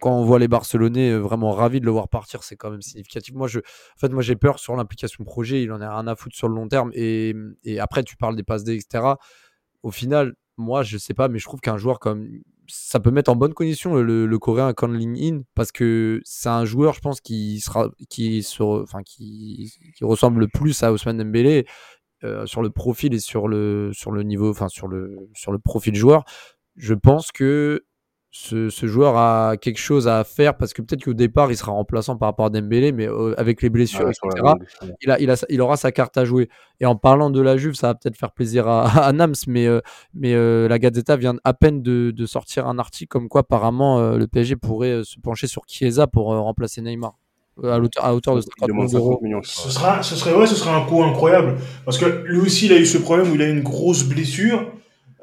quand on voit les Barcelonais vraiment ravis de le voir partir, c'est quand même significatif. Moi, je, en fait, moi, j'ai peur sur l'implication projet. Il en a rien à foutre sur le long terme. Et, et après, tu parles des passes D, etc. Au final, moi, je sais pas, mais je trouve qu'un joueur comme ça peut mettre en bonne condition le, le coréen Conling In parce que c'est un joueur, je pense, qui sera, qui sur, enfin, qui, qui ressemble le plus à Ousmane Dembélé euh, sur le profil et sur le, sur le niveau, enfin, sur le, sur le profil joueur. Je pense que ce, ce, joueur a quelque chose à faire parce que peut-être qu'au départ il sera remplaçant par rapport à Dembélé, mais euh, avec les blessures, ah, etc., il, a, il, a, il, aura sa carte à jouer. Et en parlant de la Juve, ça va peut-être faire plaisir à, à Nams, mais, euh, mais euh, la Gazzetta vient à peine de, de, sortir un article comme quoi apparemment euh, le PSG pourrait se pencher sur Chiesa pour remplacer Neymar. À, hauteur, à hauteur de 50 millions d'euros. Ce, sera, ce, serait, ouais, ce serait un coup incroyable. Parce que lui aussi, il a eu ce problème où il a eu une grosse blessure.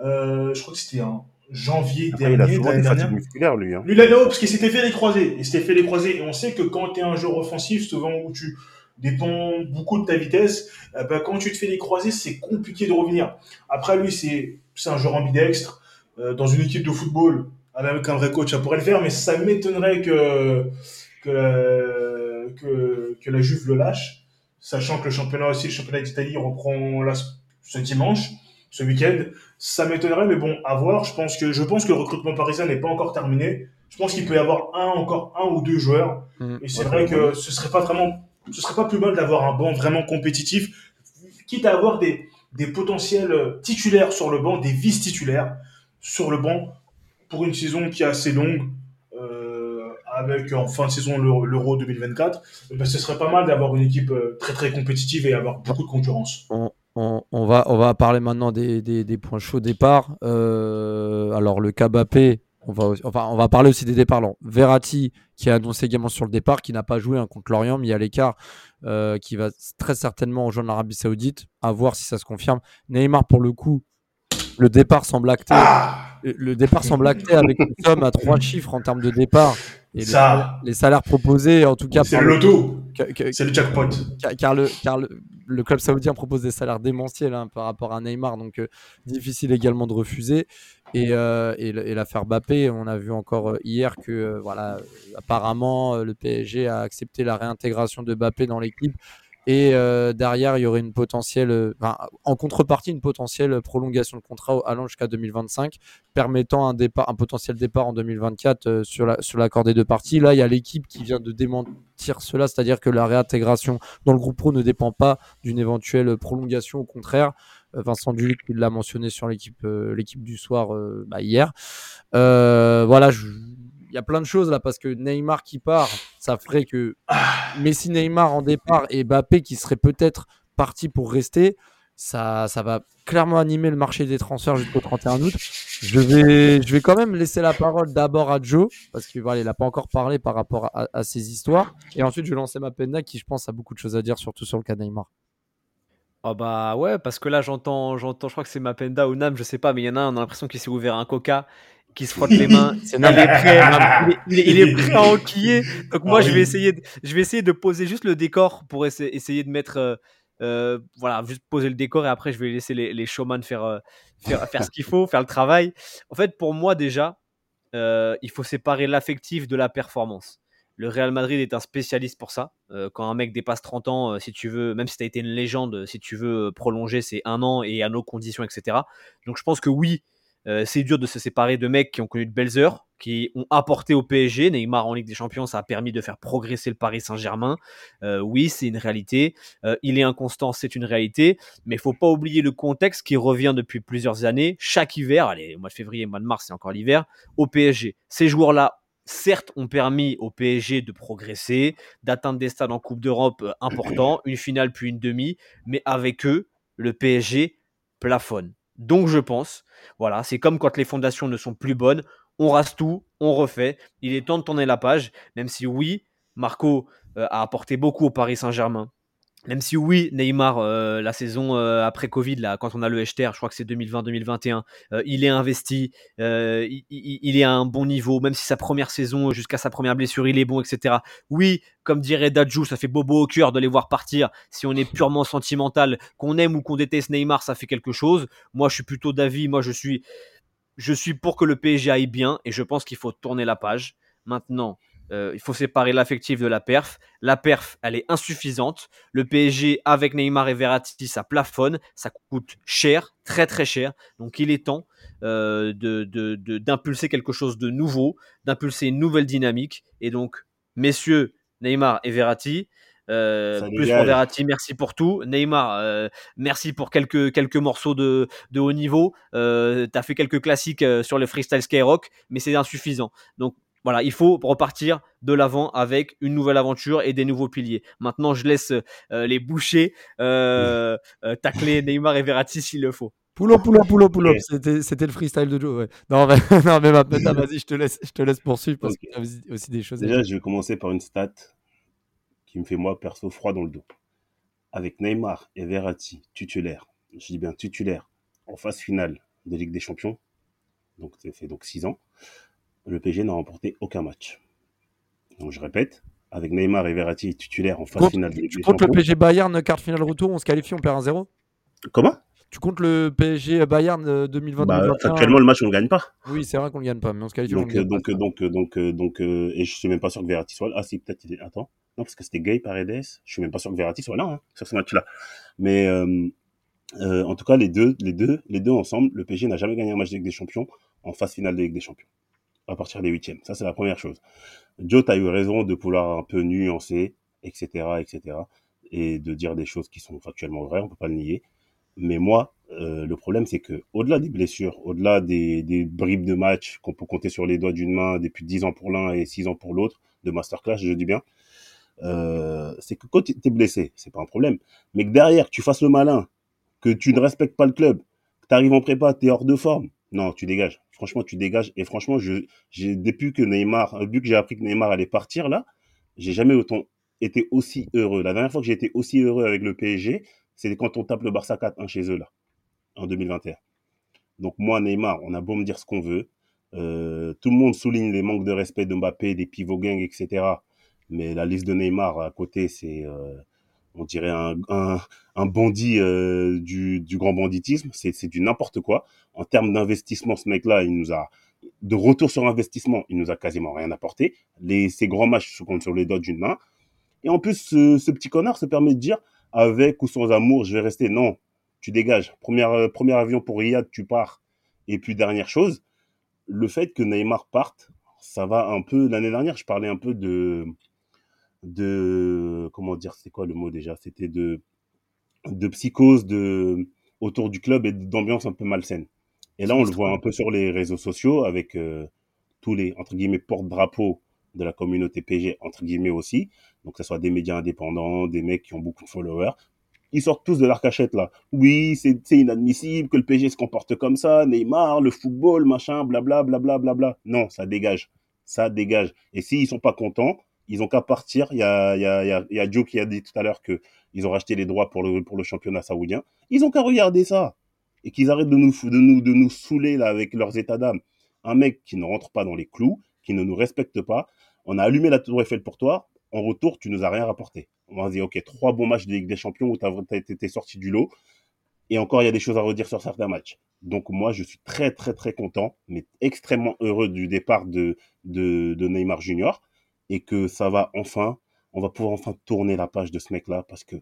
je crois que c'était un janvier Après, dernier. Il a souvent des fatigues musculaires, lui. Hein. Lui, là, non, parce qu'il s'était fait les croisés. Il s'était fait les croisés. Et on sait que quand tu es un joueur offensif, souvent où tu dépends beaucoup de ta vitesse, eh ben, quand tu te fais les croisés, c'est compliqué de revenir. Après, lui, c'est un joueur ambidextre. Euh, dans une équipe de football, avec un vrai coach, ça pourrait le faire, mais ça m'étonnerait que, que, la, que, que la Juve le lâche, sachant que le championnat aussi, le championnat d'Italie reprend là, ce dimanche ce week-end. Ça m'étonnerait, mais bon, à voir. Je pense que, je pense que le recrutement parisien n'est pas encore terminé. Je pense qu'il peut y avoir un, encore un ou deux joueurs. Mmh. Et c'est vrai que ce serait pas vraiment, ce serait pas plus mal d'avoir un banc vraiment compétitif, quitte à avoir des, des potentiels titulaires sur le banc, des vices titulaires sur le banc pour une saison qui est assez longue. Euh, avec en fin de saison l'Euro 2024, ben, ce serait pas mal d'avoir une équipe très très compétitive et avoir beaucoup de concurrence. On, on, va, on va parler maintenant des, des, des points chauds départ. Euh, alors, le cas Bappé, on va, enfin, on va parler aussi des départs. Alors, Verratti, qui a annoncé également sur le départ, qui n'a pas joué hein, contre Lorient, mis à l'écart, euh, qui va très certainement rejoindre l'Arabie Saoudite. À voir si ça se confirme. Neymar, pour le coup, le départ semble acté. Ah le départ semble acté avec une somme à trois chiffres en termes de départ. Et ça, les, les, salaires proposés, en tout cas. C'est le loto. C'est le jackpot. Car, le, car le, le, club saoudien propose des salaires démentiels hein, par rapport à Neymar, donc euh, difficile également de refuser. Et, euh, et, et l'affaire Bappé, on a vu encore euh, hier que, euh, voilà, apparemment, le PSG a accepté la réintégration de Bappé dans l'équipe. Et euh, derrière, il y aurait une potentielle, en contrepartie, une potentielle prolongation de contrat allant jusqu'à 2025, permettant un, départ, un potentiel départ en 2024 euh, sur, la, sur l'accord des deux parties. Là, il y a l'équipe qui vient de démentir cela, c'est-à-dire que la réintégration dans le groupe pro ne dépend pas d'une éventuelle prolongation. Au contraire, Vincent Dulic il l'a mentionné sur l'équipe, euh, du soir bah, hier. voilà, je y a plein de choses là parce que Neymar qui part, ça ferait que Messi, Neymar en départ et Mbappé qui serait peut-être parti pour rester. Ça, va clairement animer le marché des transferts jusqu'au 31 août. Je vais, quand même laisser la parole d'abord à Joe parce qu'il voilà, il n'a pas encore parlé par rapport à, ces histoires. Et ensuite, je vais lancer ma penda qui, je pense, a beaucoup de choses à dire, surtout sur le cas Neymar. Oh bah ouais, parce que là j'entends, j'entends, je crois que c'est Mapenda ou Nam, je sais pas, mais il y en a un, on a l'impression qu'il s'est ouvert un coca qui se frotte les mains. il, est prêt, il, est, il, est prêt à enquiller. Donc moi, je vais essayer, de, je vais essayer de poser juste le décor pour essayer, essayer de mettre, euh, euh, voilà, juste poser le décor et après je vais laisser les, les showman faire, euh, faire, faire ce qu'il faut, faire le travail. En fait, pour moi déjà, il faut séparer l'affectif de la performance. Le Real Madrid est un spécialiste pour ça. Euh, quand un mec dépasse 30 ans, euh, si tu veux, même si tu as été une légende, si tu veux prolonger, c'est un an et à nos conditions, etc. Donc je pense que oui, Euh, c'est dur de se séparer de mecs qui ont connu de belles heures, qui ont apporté au PSG. Neymar en Ligue des Champions, ça a permis de faire progresser le Paris Saint-Germain. Euh, oui, c'est une réalité. Euh, il est inconstant, c'est une réalité. Mais il faut pas oublier le contexte qui revient depuis plusieurs années. Chaque hiver, allez, mois de février, mois de mars, c'est encore l'hiver, au PSG. Ces joueurs-là certes, ont permis au PSG de progresser, d'atteindre des stades en Coupe d'Europe importants, une finale puis une demi, mais avec eux, le PSG plafonne. Donc je pense, voilà, c'est comme quand les fondations ne sont plus bonnes, on rase tout, on refait. Il est temps de tourner la page, même si oui, Marco euh, a apporté beaucoup au Paris Saint-Germain. Même si oui, Neymar, euh, la saison euh, après Covid, là, quand on a le HTR, je crois que c'est 2020-2021, il est investi, il, est à un bon niveau, même si sa première saison, jusqu'à sa première blessure, il est bon, etc. Oui, comme dirait Dadju, ça fait bobo au cœur de les voir partir. Si on est purement sentimental, qu'on aime ou qu'on déteste Neymar, ça fait quelque chose. Moi, je suis plutôt d'avis, moi, je suis, je suis pour que le PSG aille bien, et je pense qu'il faut tourner la page. Maintenant, euh, il faut séparer l'affectif de la perf. La perf, elle est insuffisante. Le PSG avec Neymar et Verratti, ça plafonne, ça coûte cher, très très cher. Donc il est temps euh, d'impulser quelque chose de nouveau, d'impulser une nouvelle dynamique. Et donc, messieurs, Neymar et Verratti, euh, plus pour Verratti, merci pour tout. Neymar, merci pour quelques, quelques morceaux de, de haut niveau. Euh, tu as fait quelques classiques sur le freestyle skyrock, mais c'est insuffisant. Donc voilà, il faut repartir de l'avant avec une nouvelle aventure et des nouveaux piliers. Maintenant, je laisse euh, les bouchers euh, euh, tacler Neymar et Verratti s'il le faut. Poulot, poulot, poulot, poulot. C'était le freestyle de Joe. Non, mais, non, mais maintenant, vas-y, je te laisse, je te laisse poursuivre parce que tu as aussi des choses. Déjà, je vais commencer par une stat qui me fait moi perso froid dans le dos. Avec Neymar et Verratti titulaires, je dis bien titulaires, en phase finale de Ligue des Champions, donc ça fait donc 6 ans le PSG n'a remporté aucun match. Donc je répète, avec Neymar et Verratti titulaires en phase finale de Tu comptes le PSG Bayern quart finale retour, on se qualifie, on perd 1-0 Comment? Tu comptes le PSG Bayern 2020 bah, Actuellement, le match, on ne gagne pas. Oui, c'est vrai qu'on ne gagne pas, mais on se qualifie. Donc, on donc, donc, donc, donc, euh, et je suis même pas sûr que Verratti soit là. Ah, si, peut-être. Attends. Non, parce que c'était Gay Paredes. Je suis même pas sûr que Verratti soit là, hein, sur ce match-là. Mais, euh, euh, en tout cas, les deux, les deux, les deux ensemble, le PSG n'a jamais gagné un match de Ligue des Champions en phase finale de Ligue des Champions à partir des huitièmes. Ça, c'est la première chose. Joe, tu as eu raison de pouvoir un peu nuancer, etc., etc., et de dire des choses qui sont factuellement vraies, on peut pas le nier. Mais moi, euh, le problème, c'est que au-delà des blessures, au-delà des, des bribes de match qu'on peut compter sur les doigts d'une main depuis 10 ans pour l'un et 6 ans pour l'autre, de masterclass, je dis bien, euh, c'est que quand tu es blessé, c'est pas un problème. Mais que derrière, tu fasses le malin, que tu ne respectes pas le club, que tu arrives en prépa, tu es hors de forme, non, tu dégages. Franchement, tu dégages. Et franchement, je, j'ai, depuis que Neymar, depuis que j'ai appris que Neymar allait partir là, j'ai jamais autant été aussi heureux. La dernière fois que j'ai été aussi heureux avec le PSG, c'était quand on tape le Barça 4-1 chez eux là, en 2021. Donc moi, Neymar, on a beau me dire ce qu'on veut. Euh, tout le monde souligne les manques de respect de Mbappé, des pivots gangs, etc. Mais la liste de Neymar à côté, c'est, euh, on dirait un, un, bandit euh, du, du, grand banditisme. C'est du n'importe quoi. En termes d'investissement, ce mec-là, il nous a de retour sur investissement, il nous a quasiment rien apporté. Les, ces grands matchs se comptent sur les doigts d'une main. Et en plus, ce, petit connard se permet de dire, avec ou sans amour, je vais rester. Non, tu dégages. Premier, euh, premier avion pour Riyad, tu pars. Et puis dernière chose, le fait que Neymar parte, ça va un peu. L'année dernière, je parlais un peu de de comment dire c'est quoi le mot déjà? C'était de de psychose de autour du club et d'ambiance un peu malsaine et là on le voit un peu sur les réseaux sociaux avec euh, tous les entre guillemets porte-drapeaux de la communauté PG entre guillemets aussi donc que ce soit des médias indépendants des mecs qui ont beaucoup de followers ils sortent tous de leur cachette là. Oui, c'est inadmissible que le PG se comporte comme ça, Neymar, le football, machin, blabla, blabla, blabla. Non, ça dégage. Ça dégage. Et s'ils sont pas contents, ils ont qu'à partir. Il y a, il y, a, il y a Joe qui a dit tout à l'heure que ils ont racheté les droits pour le, pour le championnat saoudien. Ils ont qu'à regarder ça. Et qu'ils arrêtent de nous, de, nous, de nous saouler avec leurs états d'âme. Un mec qui ne rentre pas dans les clous, qui ne nous respecte pas. On a allumé la tour Eiffel pour toi. En retour, tu nous as rien rapporté. On va dire, OK, trois bons matchs de Ligue des Champions où tu as, été sorti du lot. Et encore, il y a des choses à redire sur certains matchs. Donc moi, je suis très, très, très content, mais extrêmement heureux du départ de, de, de Neymar Junior et que ça va enfin, on va pouvoir enfin tourner la page de ce mec-là parce que,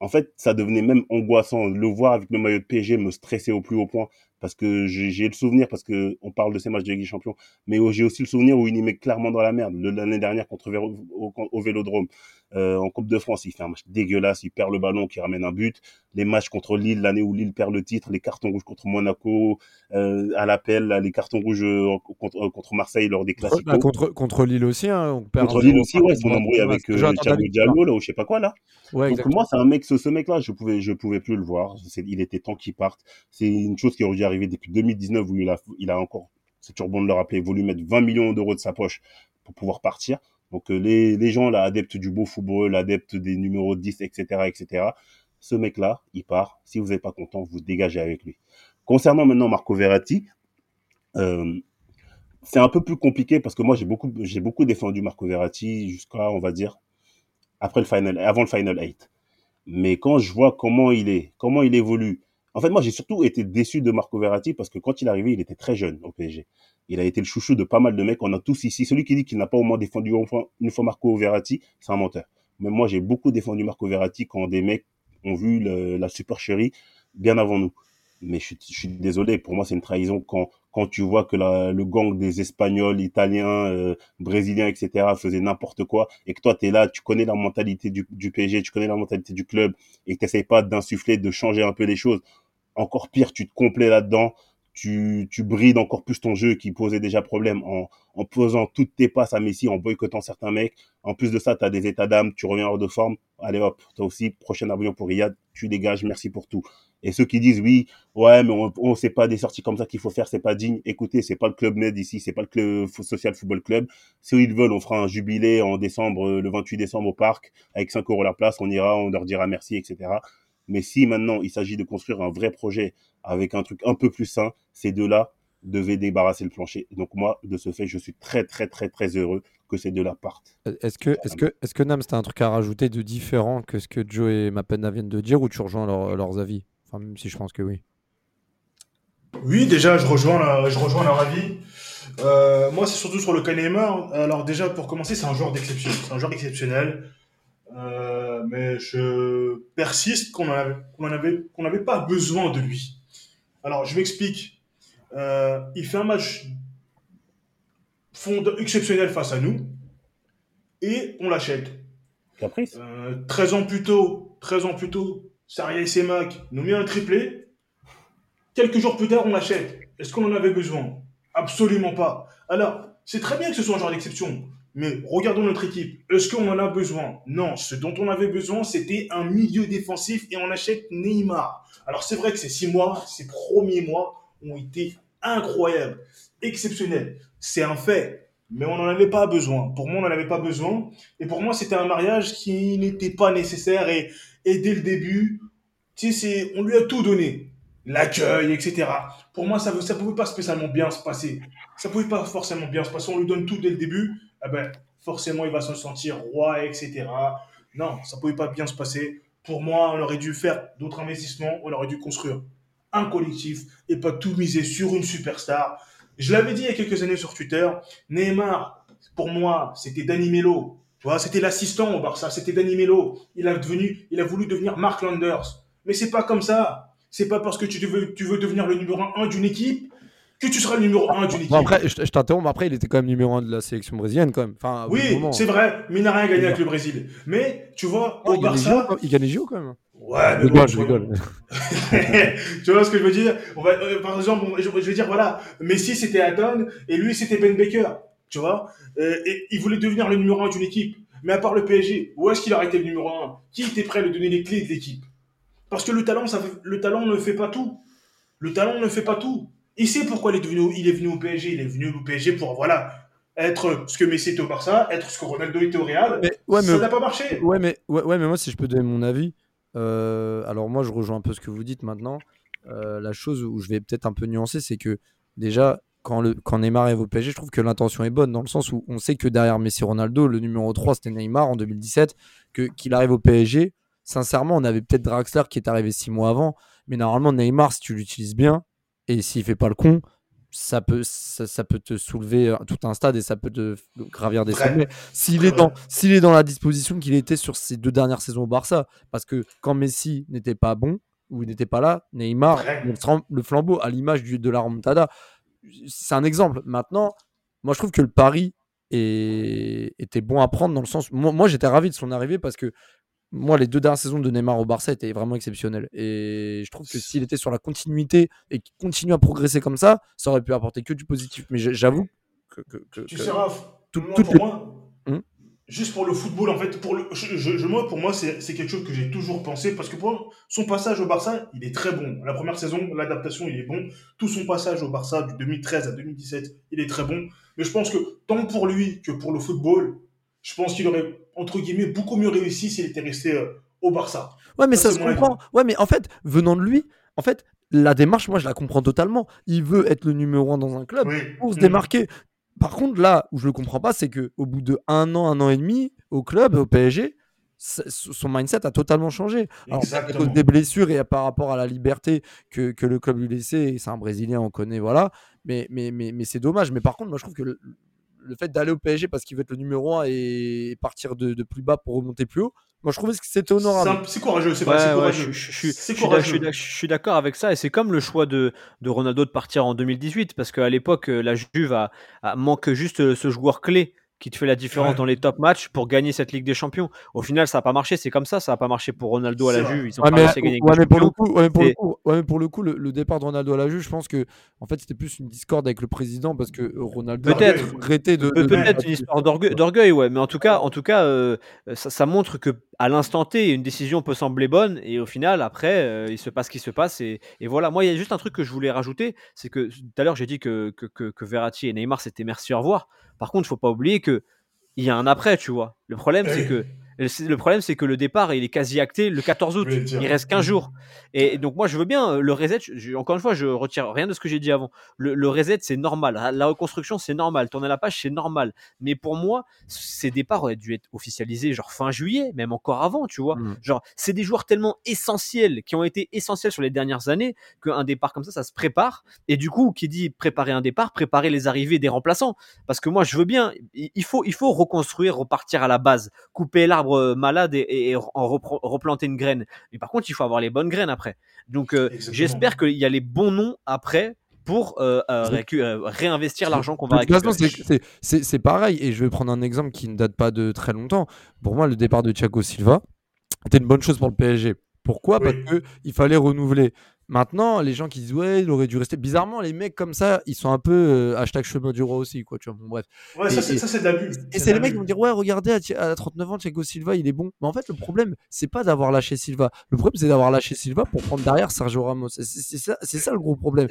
en fait, ça devenait même angoissant. Le voir avec le maillot de PSG me stressait au plus haut point parce que j'ai le souvenir, parce que on parle de ces matchs de Ligue des Champions, mais j'ai aussi le souvenir où il y met clairement dans la merde. L'année dernière contre Véro- au, au Vélodrome, euh, en Coupe de France, il fait un match dégueulasse, il perd le ballon, qui ramène un but. Les matchs contre Lille, l'année où Lille perd le titre, les cartons rouges contre Monaco, euh, à l'appel, les cartons rouges euh, contre, contre Marseille lors des classiques. Bah, contre, contre Lille aussi, hein, on perd Contre Lille aussi, ouais, contre. son embrouille Ouais, avec euh, Thiago Diallo, là, ou je sais pas quoi, là. Ouais, Donc exactement. moi, c'est un mec, ce, ce mec-là, je pouvais, je pouvais plus le voir. Il était temps qu'il parte. C'est une chose qui aurait dû arriver depuis 2019 où il a, il a encore, c'est toujours bon de le rappeler, voulu mettre 20 millions d'euros de sa poche pour pouvoir partir. Donc euh, les, les gens là, adeptes du beau football, adeptes des numéros 10, etc., etc. Ce mec-là, il part. Si vous n'êtes pas content, vous dégagez avec lui. Concernant maintenant Marco Verratti, euh, c'est un peu plus compliqué parce que moi j'ai beaucoup, j'ai beaucoup défendu Marco Verratti jusqu'à, on va dire, après le final, avant le final 8. Mais quand je vois comment il est, comment il évolue, en fait, moi, j'ai surtout été déçu de Marco Verratti parce que quand il est il était très jeune au PSG. Il a été le chouchou de pas mal de mecs. On a tous ici. Celui qui dit qu'il n'a pas au moins défendu une fois, Marco Verratti, c'est un menteur. Mais moi, j'ai beaucoup défendu Marco Verratti quand des mecs ont vu la supercherie bien avant nous. Mais je, suis- désolé, pour moi, c'est une trahison quand, quand tu vois que le gang des Espagnols, Italiens, euh, Brésiliens, etc. faisait n'importe quoi et que toi, tu es là, tu connais la mentalité du, du PSG, tu connais la mentalité du club et que tu pas d'insuffler, de changer un peu les choses. Encore pire, tu te complais là-dedans, tu, tu brides encore plus ton jeu qui posait déjà problème en, en posant toutes tes passes à Messi, en boycottant certains mecs. En plus de ça, tu as des états d'âme, tu reviens hors de forme. Allez hop, toi aussi, prochain avion pour Riyad, tu dégages, merci pour tout. Et ceux qui disent oui, ouais, mais on, on sait pas des sorties comme ça qu'il faut faire, c'est pas digne. Écoutez, c'est pas le club Med ici, c'est pas le club social football club. Si ils veulent, on fera un jubilé en décembre, euh, le 28 décembre au parc, avec 5 euros la place, on ira, on leur dira merci, etc. Mais si maintenant il s'agit de construire un vrai projet avec un truc un peu plus sain, ces deux-là devaient débarrasser le plancher. Donc moi, de ce fait, je suis très très très très heureux que ces deux-là partent. Est-ce que, est-ce que, est-ce que Nams, t'as un truc à rajouter de différent que ce que Joe et Mapenda viennent de dire ou tu rejoins leur- leurs avis? Enfin, même si je pense que oui. Oui, déjà, je rejoins, la- je rejoins leur avis. Euh, moi, c'est surtout sur le Neymar. Alors déjà, pour commencer, c'est un joueur d'exception. C'est un joueur exceptionnel. Euh, mais je persiste qu'on en avait, qu'on en avait, qu'on n'avait pas besoin de lui. Alors, je m'explique. Euh, il fait un match fond- exceptionnel face à nous et on l'achète. Caprice Euh, 13 ans plus tôt, 13 ans plus tôt, Saria Semak nous met un triplé. Quelques jours plus tard, on l'achète. Est-ce qu'on en avait besoin? Absolument pas. Alors, c'est très bien que ce soit un genre d'exception, mais regardons notre équipe. Est-ce qu'on en a besoin? Non, ce dont on avait besoin, c'était un milieu défensif et on achète Neymar. Alors, c'est vrai que ces six mois, ces premiers mois ont été incroyables, exceptionnels. C'est un fait, mais on n'en avait pas besoin. Pour moi, on n'en avait pas besoin. Et pour moi, c'était un mariage qui n'était pas nécessaire. Et, dès le début, on lui a tout donné. L'accueil, etc. Pour moi, ça ne pouvait pas spécialement bien se passer. Ça pouvait pas forcément bien se passer. On lui donne tout dès le début. Eh ben, forcément, il va se sentir roi, etc. Non, ça pouvait pas bien se passer. Pour moi, on aurait dû faire d'autres investissements. On aurait dû construire un collectif et pas tout miser sur une superstar. Je l'avais dit il y a quelques années sur Twitter. Neymar, pour moi, c'était Danny Melo. C'était l'assistant au Barça, c'était Danny Melo. Il a devenu, il a voulu devenir Mark Landers. Mais c'est pas comme ça. C'est pas parce que tu veux, tu veux devenir le numéro 1 d'une équipe que tu seras le numéro 1 d'une équipe. Bon, après, je, je t'interromps, mais après, il était quand même numéro 1 de la sélection brésilienne, quand même. Enfin, oui, c'est vrai, mais il n'a rien gagné avec le Brésil. Mais tu vois, Oh, au il, Barça, il gagne les JO quand même. ouais, Je mais bon, rigole, je rigole. tu vois ce que je veux dire? On va, euh, Par exemple, je, je veux dire, voilà, Messi c'était Adon et lui c'était Ben Baker, tu vois? Euh, Et il voulait devenir le numéro 1 d'une équipe. Mais à part le PSG, où est-ce qu'il aurait été le numéro 1 Qui était prêt à lui donner les clés de l'équipe? Parce que le talent, ça fait- le talent ne fait pas tout. Le talent ne fait pas tout. Il sait pourquoi il est, devenu, il est venu au PSG. Il est venu au PSG pour, voilà, être ce que Messi était au Barça, être ce que Ronaldo était au Real. Mais, ouais, mais, ça n'a pas marché. ouais, mais, ouais, ouais, mais moi, si je peux donner mon avis, euh, alors moi, je rejoins un peu ce que vous dites maintenant. Euh, la chose où je vais peut-être un peu nuancer, c'est que déjà, quand, le, quand Neymar arrive au PSG, je trouve que l'intention est bonne, dans le sens où on sait que derrière Messi Ronaldo, le numéro 3, c'était Neymar en 2017, que, qu'il arrive au PSG. Sincèrement, on avait peut-être Draxler qui est arrivé six mois avant, mais normalement, Neymar, si tu l'utilises bien, et s'il fait pas le con, ça peut, ça, ça peut te soulever euh, tout un stade et ça peut te gravir des sommets. S'il est, dans, s'il est dans la disposition qu'il était sur ses deux dernières saisons au Barça, parce que quand Messi n'était pas bon, il n'était pas là, Neymar, le flambeau à l'image de la remontada. C'est un exemple. Maintenant, moi, je trouve que le pari est- était bon à prendre dans le sens. Moi, moi, j'étais ravi de son arrivée parce que moi, les deux dernières saisons de Neymar au Barça étaient vraiment exceptionnelles. Et je trouve que s'il était sur la continuité et qu'il continue à progresser comme ça, ça aurait pu apporter que du positif. Mais j'avoue que. que- que- Tu que- sais, Raph, tout- moi, pour les- moi, Hum juste pour le football, en fait, pour le, je, moi, pour moi, c'est c'est quelque chose que j'ai toujours pensé, parce que pour son passage au Barça, il est très bon. La première saison, l'adaptation, il est bon. Tout son passage au Barça, du 2013 à 2017, il est très bon. Mais je pense que tant pour lui que pour le football, je pense qu'il aurait, entre guillemets, beaucoup mieux réussi s'il était resté euh, au Barça. Ouais, mais Ça, se comprend. Ouais, mais en fait, venant de lui, en fait, la démarche, moi, je la comprends totalement. Il veut être le numéro un dans un club Oui. pour se Mm. démarquer. Par contre, là où je le comprends pas, c'est que au bout de un an, un an et demi au club, au PSG, son mindset a totalement changé. Alors, à cause des blessures et par rapport à la liberté que, que le club lui laissait, et c'est un Brésilien, on connaît, voilà. Mais, mais, mais, mais c'est dommage. Mais par contre, moi, je trouve que le, le fait d'aller au PSG parce qu'il veut être le numéro un et partir de, de plus bas pour remonter plus haut, moi, je trouvais que c'était C'est honorable. C'est courageux, c'est Ouais, pas c'est ouais, courageux. je, je- je suis- je d'accord avec ça et c'est comme le choix de, de Ronaldo de partir en 2018 parce qu'à l'époque euh, la Juve a, a- manque juste euh, ce joueur clé qui te fait la différence Ouais. dans les top matchs pour gagner cette Ligue des Champions. Au final, ça n'a pas marché, c'est comme ça, ça n'a pas marché pour Ronaldo à la vrai. Juve, ils ont Ouais, pas mais, réussi à gagner ouais, mais pour le coup, ouais, mais pour le coup, ouais, mais pour le coup, le, le départ de Ronaldo à la Juve, je pense que en fait c'était plus une discorde avec le président parce que euh, Ronaldo Peut-être. a arrêté de, Pe- de- Peut-être de- une histoire d'orgue- d'orgueil, ouais, mais en tout cas, en tout cas, euh, ça, ça montre que à l'instant T, une décision peut sembler bonne et au final, après, euh, il se passe ce qui se passe et, et voilà. Moi, il y a juste un truc que je voulais rajouter, c'est que tout à l'heure j'ai dit que, que, que, que Verratti et Neymar c'était merci au revoir. Par contre, il faut pas oublier que il y a un après, tu vois. Le problème, c'est que le problème, c'est que le départ, il est quasi acté le 14 août. Il reste 15 jours. Et donc, moi, je veux bien euh, le reset. je- encore une fois, je retire rien de ce que j'ai dit avant. Le, le reset, c'est normal. La reconstruction, c'est normal. Tourner la page, c'est normal. Mais pour moi, ces départs auraient dû être officialisés genre fin juillet, même encore avant, tu vois. Mm. Genre, c'est des joueurs tellement essentiels, qui ont été essentiels sur les dernières années, qu'un départ comme ça, ça se prépare. Et du coup, qui dit préparer un départ, préparer les arrivées des remplaçants. Parce que moi, je veux bien, il faut, il faut reconstruire, repartir à la base, couper l'arbre euh, malade et, et- et en replanter une graine. Mais par contre, il faut avoir les bonnes graines après. Donc, euh, j'espère qu'il y a les bons noms après pour euh, réinvestir l'argent qu'on va récupérer. c'est pareil. Et je vais prendre un exemple qui ne date pas de très longtemps. Pour moi, le départ de Thiago Silva était une bonne chose pour le PSG. Pourquoi? Oui. Parce qu'il fallait renouveler. Maintenant, les gens qui disent ouais, il aurait dû rester. Bizarrement, les mecs comme ça, ils sont un peu euh, hashtag chemin du roi aussi, quoi. Tu vois, bon, bref. Ouais, ça, Et- ça, c'est de l'abus. Et c'est les mecs qui vont dire ouais regardez à, Thi- à 39 ans Thiago Silva il est bon mais en fait le problème c'est pas d'avoir lâché Silva le problème c'est d'avoir lâché Silva pour prendre derrière Sergio Ramos c'est ça, c'est ça le gros problème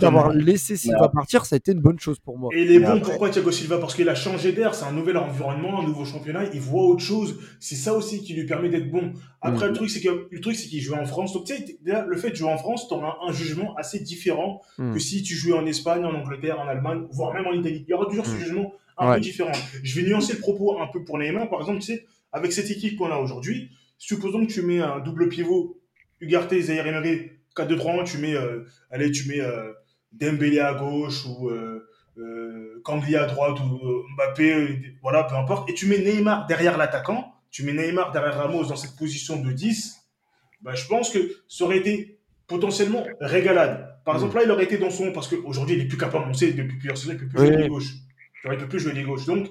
d'avoir laissé Silva partir ça a été une bonne chose pour moi Et il est bon, après- pourquoi Thiago Silva? Parce qu'il a changé d'air, c'est un nouvel environnement, un nouveau championnat, il voit autre chose. C'est ça aussi qui lui permet d'être bon. Après, le truc, c'est que le truc, c'est qu'il jouait en France. Donc, tu sais, le fait de jouer en France, tu auras un, un jugement assez différent Mm. que si tu jouais en Espagne, en Angleterre, en Allemagne, voire même en Italie. Il y aura toujours ce Mm. jugement un Ouais. peu différent. Je vais nuancer le propos un peu pour Neymar. Par exemple, tu sais, avec cette équipe qu'on a aujourd'hui, supposons que tu mets un double pivot, Ugarte, Zaire Emery, 4-2-3-1, tu mets, euh, allez, tu mets euh, Dembélé à gauche ou euh, euh, Kangli à droite ou euh, Mbappé, voilà, peu importe. Et tu mets Neymar derrière l'attaquant, tu mets Neymar derrière Ramos dans cette position de 10, bah, je pense que ça aurait été potentiellement régalade. Par Mm. exemple, là, il aurait été dans son... Parce qu'aujourd'hui, il est plus capable, on sait, depuis plusieurs saisons, il peut plus jouer les vois, il peut plus jouer les gauches. Donc,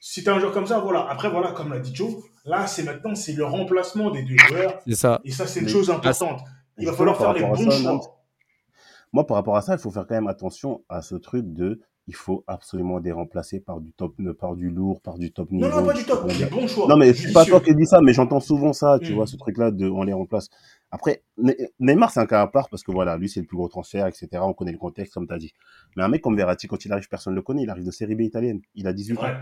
si tu as un joueur comme ça, voilà. Après, voilà, comme l'a dit Joe, là, c'est maintenant, c'est le remplacement des deux joueurs. c'est ça Et ça, c'est une Mais- chose importante. Il va falloir faire les bons ça, choix. non, Moi, par rapport à ça, il faut faire quand même attention à ce truc de il faut absolument des remplacer par du top, par du lourd, par du top niveau. Non, non, pas du top, des bons choix. Non, mais c'est pas toi qui dis ça, mais j'entends souvent ça, tu Mm. vois, ce truc-là de on les remplace. Après, Ne- Neymar, c'est un cas à part parce que voilà, lui, c'est le plus gros transfert, etc. On connaît le contexte, comme tu as dit. Mais un mec comme Verratti, quand il arrive, personne ne le connaît. Il arrive de série B italienne. Il a 18 ans.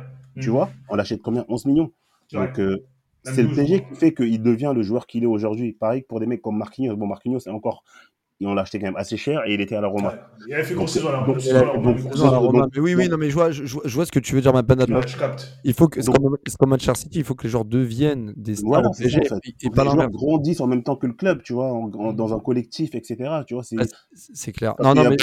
Tu vois, on l'achète combien? 11 millions. Ouais. Donc, euh, c'est le 12, PSG je crois. qui fait qu'il devient le joueur qu'il est aujourd'hui. Pareil que pour des mecs comme Marquinhos. Bon, Marquinhos, c'est encore. Et on l'a acheté quand même assez cher et il était à la Roma. Ouais. Il avait fait grosse saison à la donc, Roma. oui oui non mais je vois, je, vois- je vois ce que tu veux dire ma je capte. il faut que c'est comme, c'est comme Manchester City il faut que les joueurs deviennent des stars Voilà, PSG ça, en fait. et, et Faut que pas les joueurs grandissent en même temps que le club, tu vois, en- en- dans un collectif, etc. Tu vois, c'est. Ouais, c'est c'est clair non non mais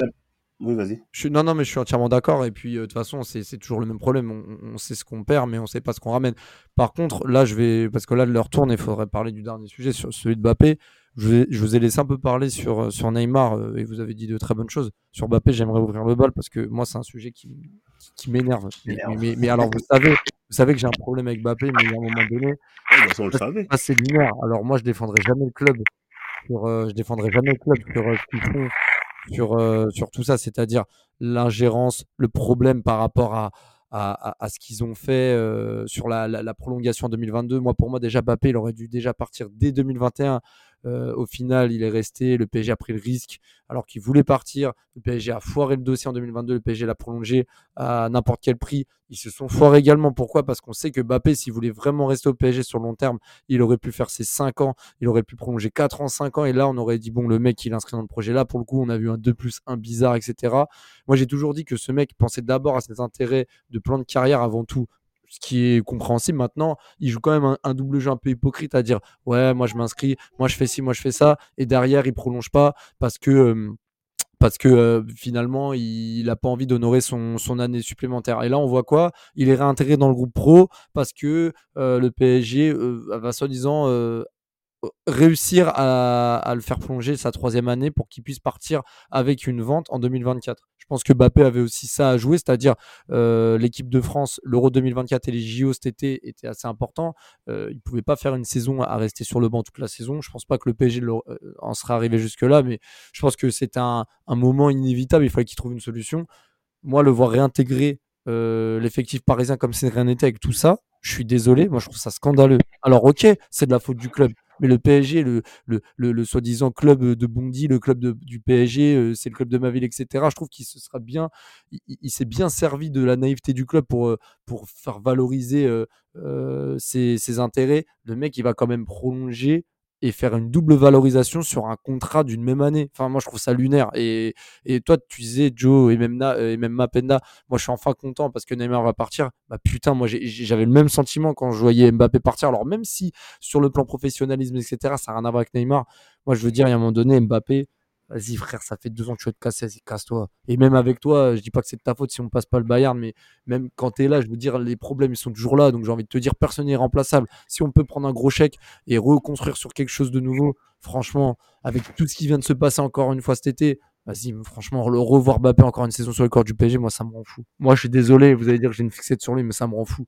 Oui, vas-y. Je suis, non, non, mais je suis entièrement d'accord. Et puis, euh, de toute façon, c'est c'est toujours le même problème. On, on sait ce qu'on perd, mais on sait pas ce qu'on ramène. Par contre, là, je vais. Parce que là, l'heure tourne et il faudrait parler du dernier sujet, sur celui de Mbappé. Je vous, ai, je vous ai laissé un peu parler sur, euh, sur Neymar euh, et vous avez dit de très bonnes choses. Sur Mbappé, j'aimerais ouvrir le bal parce que moi, c'est un sujet qui, qui, qui m'énerve. Mais, M'énerve. mais- mais alors, vous savez, vous savez que j'ai un problème avec Mbappé, mais à un moment donné, Ouais, bah, ça, c'est lunaire. Alors, moi, je défendrai jamais le club sur, euh, je défendrai jamais le club sur euh, ce qu'ils font, sur, euh, sur tout ça, c'est-à-dire l'ingérence, le problème par rapport à, à, à- à ce qu'ils ont fait euh, sur la, la- la prolongation en 2022. Moi, pour moi, déjà, Mbappé, il aurait dû déjà partir dès 2021. Euh, au final, il est resté. Le PSG a pris le risque alors qu'il voulait partir. Le PSG a foiré le dossier en 2022. Le PSG l'a prolongé à n'importe quel prix. Ils se sont foirés également. Pourquoi? Parce qu'on sait que Mbappé, s'il voulait vraiment rester au PSG sur long terme, il aurait pu faire ses 5 ans. Il aurait pu prolonger 4 ans, 5 ans. Et là, on aurait dit, bon, le mec, il inscrit dans le projet. Là, pour le coup, on a vu un 2 plus 1 bizarre, etc. Moi, j'ai toujours dit que ce mec pensait d'abord à ses intérêts de plan de carrière avant tout. Ce qui est compréhensible. Maintenant, il joue quand même un, double jeu un peu hypocrite à dire ouais moi je m'inscris, moi je fais ci, moi je fais ça, et derrière il prolonge pas parce que parce que finalement il n'a pas envie d'honorer son, année supplémentaire. Et là on voit quoi? Il est réintégré dans le groupe pro parce que le PSG va soi-disant réussir à, le faire plonger sa troisième année pour qu'il puisse partir avec une vente en 2024. Je pense que Mbappé avait aussi ça à jouer, c'est-à-dire euh, l'équipe de France, l'Euro 2024 et les JO cet été étaient assez importants. Euh, il ne pouvait pas faire une saison à rester sur le banc toute la saison. Je pense pas que le PSG euh, en serait arrivé jusque-là, mais je pense que c'est un, moment inévitable. Il fallait qu'il trouve une solution. Moi, le voir réintégrer euh, l'effectif parisien comme si rien n'était avec tout ça, je suis désolé. Moi, je trouve ça scandaleux. Alors, ok, c'est de la faute du club. Mais le PSG, le, le, le, soi-disant club de Bondy, le club du PSG, euh, c'est le club de ma ville, etc. Je trouve qu'il se sera bien, il, s'est bien servi de la naïveté du club pour, euh, pour faire valoriser euh, ses intérêts. Le mec, il va quand même prolonger et faire une double valorisation sur un contrat d'une même année. Enfin, moi, je trouve ça lunaire. Et, et toi, tu disais, Joe et même, Na- et même Mapenda, moi, je suis enfin content parce que Neymar va partir. Bah putain, moi, j'avais le même sentiment quand je voyais Mbappé partir. Alors, même si sur le plan professionnalisme, etc., ça n'a rien à voir avec Neymar, moi, je veux dire, il y a un moment donné, Mbappé, vas-y, frère, ça fait deux ans que tu veux te casser, vas-y, casse-toi. Et même avec toi, je dis pas que c'est de ta faute si on passe pas le Bayern, mais même quand tu es là, je veux dire, les problèmes, ils sont toujours là. Donc, j'ai envie de te dire, personne n'est remplaçable. Si on peut prendre un gros chèque et reconstruire sur quelque chose de nouveau, franchement, avec tout ce qui vient de se passer encore une fois cet été, vas-y, franchement, le revoir Mbappé encore une saison sur le corps du PSG, moi, ça me rend fou. Moi, je suis désolé, vous allez dire que j'ai une fixette sur lui, mais ça me rend fou.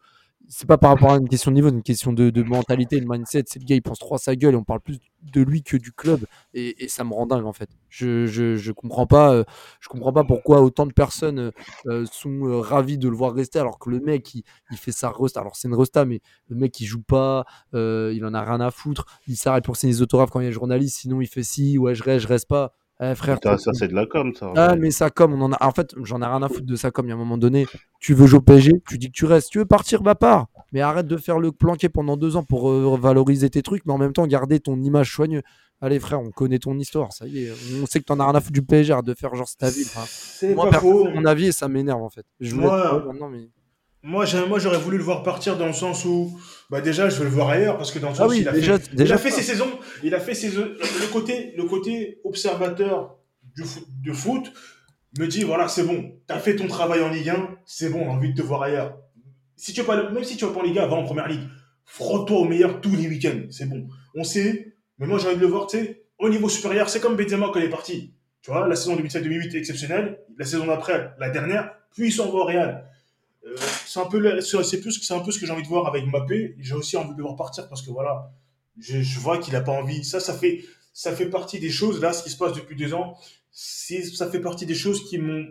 C'est pas par rapport à une question de niveau, une question de, mentalité, de mindset. C'est le gars, il pense trop à sa gueule et on parle plus de lui que du club. Et, et ça me rend dingue, en fait. Je, je, je comprends pas, euh, je comprends pas pourquoi autant de personnes euh, euh, sont euh, ravis de le voir rester alors que le mec, il, il fait sa resta. Alors, c'est une resta, mais le mec, il joue pas, il en a rien à foutre. Il s'arrête pour signer des autographes quand il y a un journaliste, sinon il fait si, ouais, je reste, je reste pas. Eh, frère, Ça, ça, c'est de la com, ça. ah, mais ça comme on en a. En fait, j'en ai rien à foutre de ça comme. Il y a un moment donné, tu veux jouer au PSG, tu dis que tu restes. Tu veux partir, bah pars. Mais arrête de faire le planqué pendant deux ans pour euh, valoriser tes trucs, mais en même temps garder ton image soigneuse. Allez frère, on connaît ton histoire, ça y est. On sait que t'en as rien à foutre du PSG, arrête de faire genre c'est ta vie. Enfin, C'est moi, pas perso, faux. mon avis et ça m'énerve en fait. Je voulais Moi- te maintenant, mais. Moi, j'ai- moi, j'aurais voulu le voir partir dans le sens où, bah déjà, je veux le voir ailleurs parce que dans le sens Ah oui, il a déjà, fait, déjà il a fait ses saisons, il a fait ses le côté, le côté observateur du foot, de foot me dit voilà, c'est bon, t'as fait ton travail en Ligue 1, c'est bon, on a envie de te voir ailleurs. Si tu veux pas, même si tu vas pas en Ligue 1, va en Première Ligue. Frotte-toi au meilleur tous les week-ends, c'est bon. On sait, mais moi j'ai envie de le voir, tu sais, au niveau supérieur, c'est comme Benzema quand il est parti. Tu vois, la saison 2007-2008 est exceptionnelle, la saison d'après, la dernière, puis il s'en va au Real. Euh, c'est un peu c'est plus c'est un peu ce que j'ai envie de voir avec Mbappé. J'ai aussi envie de le voir partir parce que voilà je, vois qu'il a pas envie. Ça ça fait ça fait partie des choses là ce qui se passe depuis deux ans. Ça fait partie des choses qui m'ont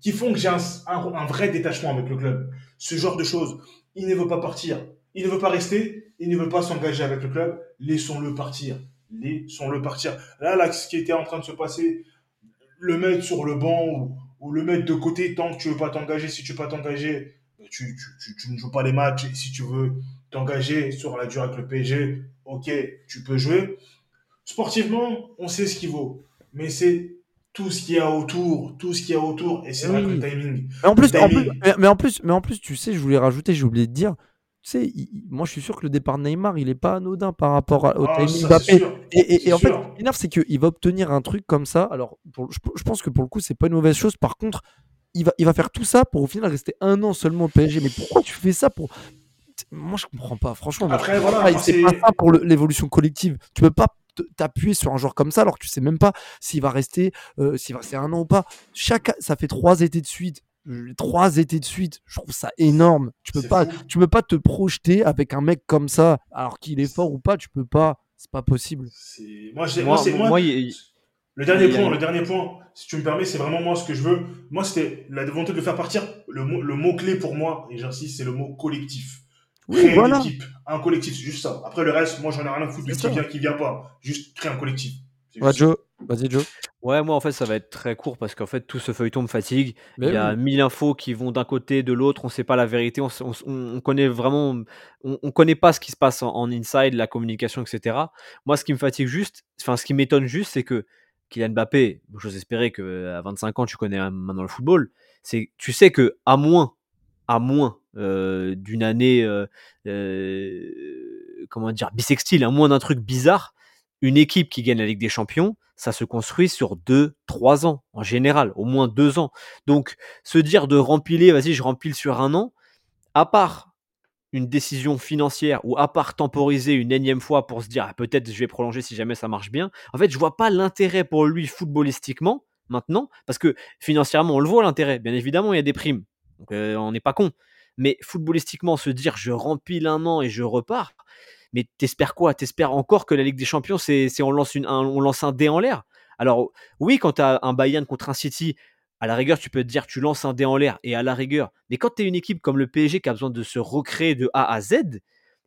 qui font que j'ai un vrai détachement avec le club. Ce genre de choses il ne veut pas partir. Il ne veut pas rester. Il ne veut pas s'engager avec le club. Laissons-le partir. Laissons-le partir. Là là ce qui était en train de se passer le mettre sur le banc ou, ou le mettre de côté tant que tu veux pas t'engager. Si tu veux pas t'engager, tu, tu, tu, tu ne joues pas les matchs. Et si tu veux t'engager sur la durée avec le PSG, ok, tu peux jouer. Sportivement, on sait ce qu'il vaut. Mais c'est tout ce qu'il y a autour, tout ce qu'il y a autour. Et c'est vrai que Oui. le timing. Mais en plus, Le en plus- timing. mais, mais en plus, mais en plus, tu sais, je voulais rajouter, j'ai oublié de dire. Tu sais, il- il- moi, je suis sûr que le départ de Neymar, il est pas anodin par rapport à- au Ah, timing Mbappé. Et, et- C'est et en fait, ce qui m'énerve, c'est qu'il va obtenir un truc comme ça. Alors, pour- je, je pense que pour le coup, c'est pas une mauvaise chose. Par contre, il va, il va faire tout ça pour au final rester un an seulement au PSG. Mais pourquoi tu fais ça pour. Moi, je comprends pas. Franchement, Après, voilà, pas. Et c'est c'est- pas ça pour le- l'évolution collective. Tu peux pas t'appuyer sur un joueur comme ça alors que tu sais même pas s'il va rester, euh, s'il va rester un an ou pas. Chaque, ça fait trois étés de suite. Euh, Trois étés de suite, je trouve ça énorme. Tu peux pas, fou. tu peux pas te projeter avec un mec comme ça, alors qu'il est fort ou pas. Tu peux pas, c'est pas possible. C'est- Moi, Moi- moi, c'est- moi, il- le dernier a- point, le dernier point, si tu me permets, c'est vraiment moi ce que je veux. Moi, c'était la volonté de le faire partir. Le mot, le mot clé pour moi, et j'insiste, c'est le mot collectif. Oui, Créer voilà. une équipe, un collectif, c'est juste ça. Après le reste, moi, j'en ai rien à foutre de qui vient, qui vient pas. Juste créer un collectif. Ouais, Joe, vas-y Joe. Ouais, moi en fait ça va être très court parce qu'en fait tout ce feuilleton me fatigue. Mais Il y a oui. mille infos qui vont d'un côté, de l'autre, on sait pas la vérité, on, s- on s- on- on connaît vraiment, on, on connaît pas ce qui se passe en, en inside, la communication, etc. Moi ce qui me fatigue juste, enfin ce qui m'étonne juste, c'est que Kylian Mbappé, j'ose espérer que à 25 ans tu connais maintenant le football, c'est tu sais que à moins, à moins euh, d'une année, euh, euh, comment dire, bisextile, à moins d'un truc bizarre, une équipe qui gagne la Ligue des Champions, ça se construit sur 2-3 ans, en général, au moins 2 ans. Donc, se dire de rempiler, vas-y, je rempile sur un an, à part une décision financière ou à part temporiser une énième fois pour se dire ah, peut-être je vais prolonger si jamais ça marche bien, en fait, je vois pas l'intérêt pour lui footballistiquement maintenant, parce que financièrement, on le voit l'intérêt. Bien évidemment, il y a des primes. Donc, euh, on n'est pas con. Mais footballistiquement, se dire je rempile un an et je repars, mais t'espères quoi? T'espères encore que la Ligue des Champions, c'est on, lance un, on lance un dé en l'air? Alors, oui, quand tu as un Bayern contre un City, à la rigueur, tu peux te dire tu lances un dé en l'air et à la rigueur. Mais quand tu es une équipe comme le PSG qui a besoin de se recréer de A à Z,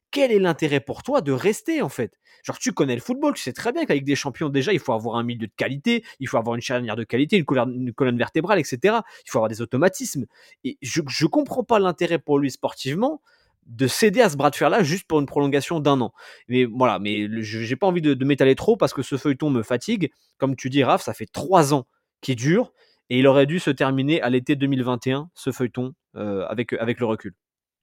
quel est l'intérêt pour toi de rester en fait? Genre, tu connais le football, tu sais très bien qu'avec des Champions, déjà, il faut avoir un milieu de qualité, il faut avoir une charnière de qualité, une colonne, une colonne vertébrale, etc. Il faut avoir des automatismes. Et je ne comprends pas l'intérêt pour lui sportivement de céder à ce bras de fer-là juste pour une prolongation d'un an. Mais voilà, mais j'ai pas envie de, de m'étaler trop parce que ce feuilleton me fatigue. Comme tu dis, Raph, ça fait trois ans qu'il dure et il aurait dû se terminer à l'été 2021, ce feuilleton, euh, avec, avec le recul.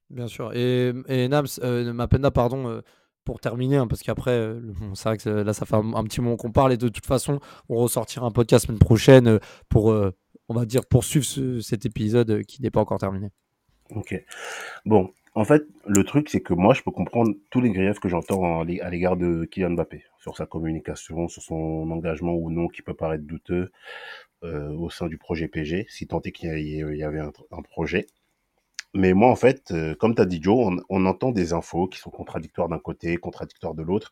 Bien sûr. Et, et Nams, euh, Mapenda, pardon, euh, pour terminer, hein, parce qu'après, euh, bon, c'est vrai que là, ça fait un, un petit moment qu'on parle, et de toute façon, on ressortira un podcast semaine prochaine pour, euh, on va dire, poursuivre ce- cet épisode qui n'est pas encore terminé. Ok. Bon, en fait, le truc, c'est que moi, je peux comprendre tous les griefs que j'entends en- à l'égard de Kylian Mbappé, sur sa communication, sur son engagement ou non qui peut paraître douteux euh, au sein du projet PG, si tant est qu'il y, avait un, projet. Mais moi, en fait, euh, comme tu dit Joe, on entend des infos qui sont contradictoires d'un côté, contradictoires de l'autre.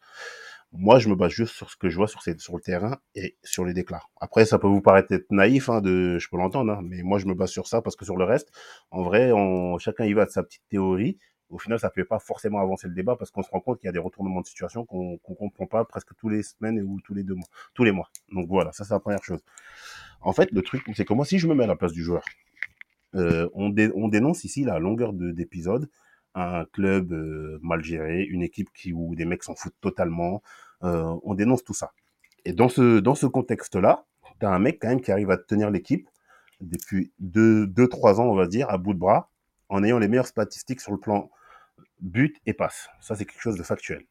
Moi, je me base juste sur ce que je vois sur, le terrain et sur les déclats. Après, ça peut vous paraître naïf, hein, de, je peux l'entendre, hein, mais moi, je me base sur ça parce que sur le reste, en vrai, on, chacun y va de sa petite théorie. Au final, ça ne fait pas forcément avancer le débat parce qu'on se rend compte qu'il y a des retournements de situation qu'on qu'on comprend pas presque tous les semaines ou tous les deux mois, tous les mois. Donc voilà, ça c'est la première chose. En fait, le truc, c'est que moi, si je me mets à la place du joueur, euh, on, dé- on dénonce ici la longueur de- d'épisode, un club euh, mal géré, une équipe qui où des mecs s'en foutent totalement. euh, on dénonce tout ça. Et dans ce dans ce contexte-là, t'as un mec quand même qui arrive à tenir l'équipe depuis deux deux trois ans, on va dire, à bout de bras, en ayant les meilleures statistiques sur le plan but et passe. Ça, c'est quelque chose de factuel.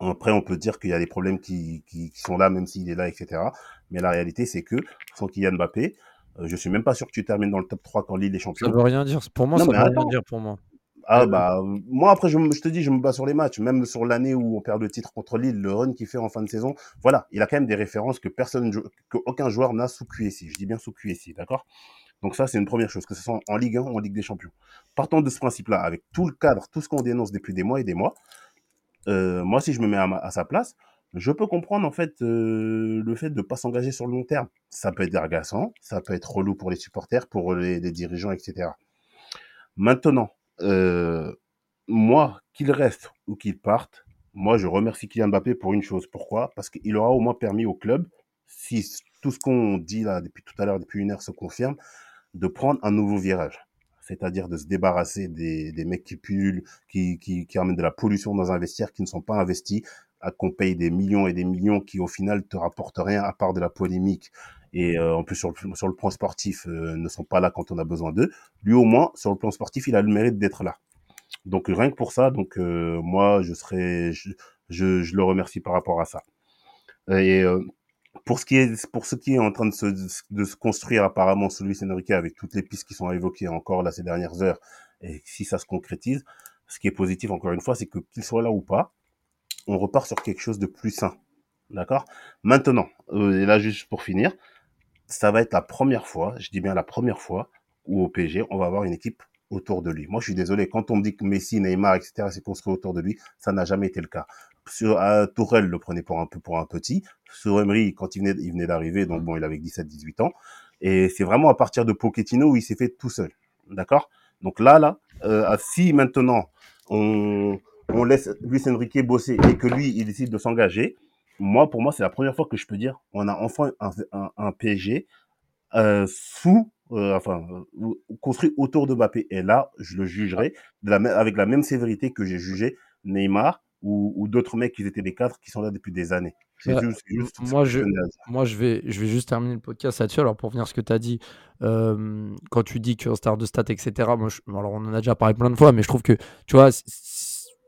Après, on peut dire qu'il y a des problèmes qui, qui, qui sont là, même s'il est là, etc. Mais la réalité, c'est que sans Kylian Mbappé, euh, je suis même pas sûr que tu termines dans le top 3 quand Lille est Ça champion. veut rien dire. Pour moi, Non, ça veut rien dire pour moi. Ah Euh, bah moi après je, te dis je me bats sur les matchs. Même sur l'année où on perd le titre contre Lille le run qu'il fait en fin de saison voilà. Il a quand même des références que personne que aucun joueur n'a sous QSI je dis bien sous QSI d'accord? Donc ça c'est une première chose que ce soit en Ligue 1 ou en Ligue des Champions. Partant de ce principe là avec tout le cadre tout ce qu'on dénonce depuis des mois et des mois. Euh, moi si je me mets à, ma- à sa place je peux comprendre en fait euh, le fait de pas s'engager sur le long terme. Ça peut être agaçant ça peut être relou pour les supporters pour les, les dirigeants etc maintenant euh, moi, qu'il reste ou qu'il parte, moi, je remercie Kylian Mbappé pour une chose. Pourquoi? Parce qu'il aura au moins permis au club, si tout ce qu'on dit là depuis tout à l'heure, depuis une heure, se confirme, de prendre un nouveau virage. C'est-à-dire de se débarrasser des, des mecs qui pullulent, qui, qui, qui amènent de la pollution dans un vestiaire, qui ne sont pas investis, à qu'on paye des millions et des millions qui, au final, te rapportent rien à part de la polémique. Et euh, en plus, sur le, sur le plan sportif, euh, ne sont pas là quand on a besoin d'eux. Lui, au moins, sur le plan sportif, il a le mérite d'être là. Donc rien que pour ça, donc euh, moi je serais, je, je, le remercie par rapport à ça. Et pour ce qui est pour ce qui est en train de se de se construire apparemment sous Luis Enrique avec toutes les pistes qui sont évoquées encore là ces dernières heures et si ça se concrétise, ce qui est positif encore une fois, c'est que qu'il soit là ou pas, on repart sur quelque chose de plus sain. D'accord? Maintenant, euh, et là juste pour finir, ça va être la première fois, je dis bien la première fois, où au PSG, on va avoir une équipe autour de lui. Moi, je suis désolé, quand on me dit que Messi, Neymar, etc., c'est construit autour de lui, ça n'a jamais été le cas. Sur euh, Tourelle le prenait pour un peu pour un petit. Sur Emery, quand il venait, il venait d'arriver, donc bon, il avait 17-18 ans. Et c'est vraiment à partir de Pochettino où il s'est fait tout seul. D'accord? Donc là, là, euh, si maintenant on, on laisse Luis Enrique bosser et que lui, il décide de s'engager, moi, pour moi, c'est la première fois que je peux dire on a enfin un, un, un PSG euh, sous, euh, enfin, euh, construit autour de Mbappé. Et là, je le jugerai de la, même- avec la même sévérité que j'ai jugé Neymar ou, ou d'autres mecs qui étaient des cadres qui sont là depuis des années. Juste, moi, que je-. Moi, je vais, je vais juste terminer le podcast là-dessus. Alors, pour venir à ce que tu as dit, quand tu dis qu'en star de stats, etc., moi, je- alors on en a déjà parlé plein de fois, mais je trouve que, tu vois,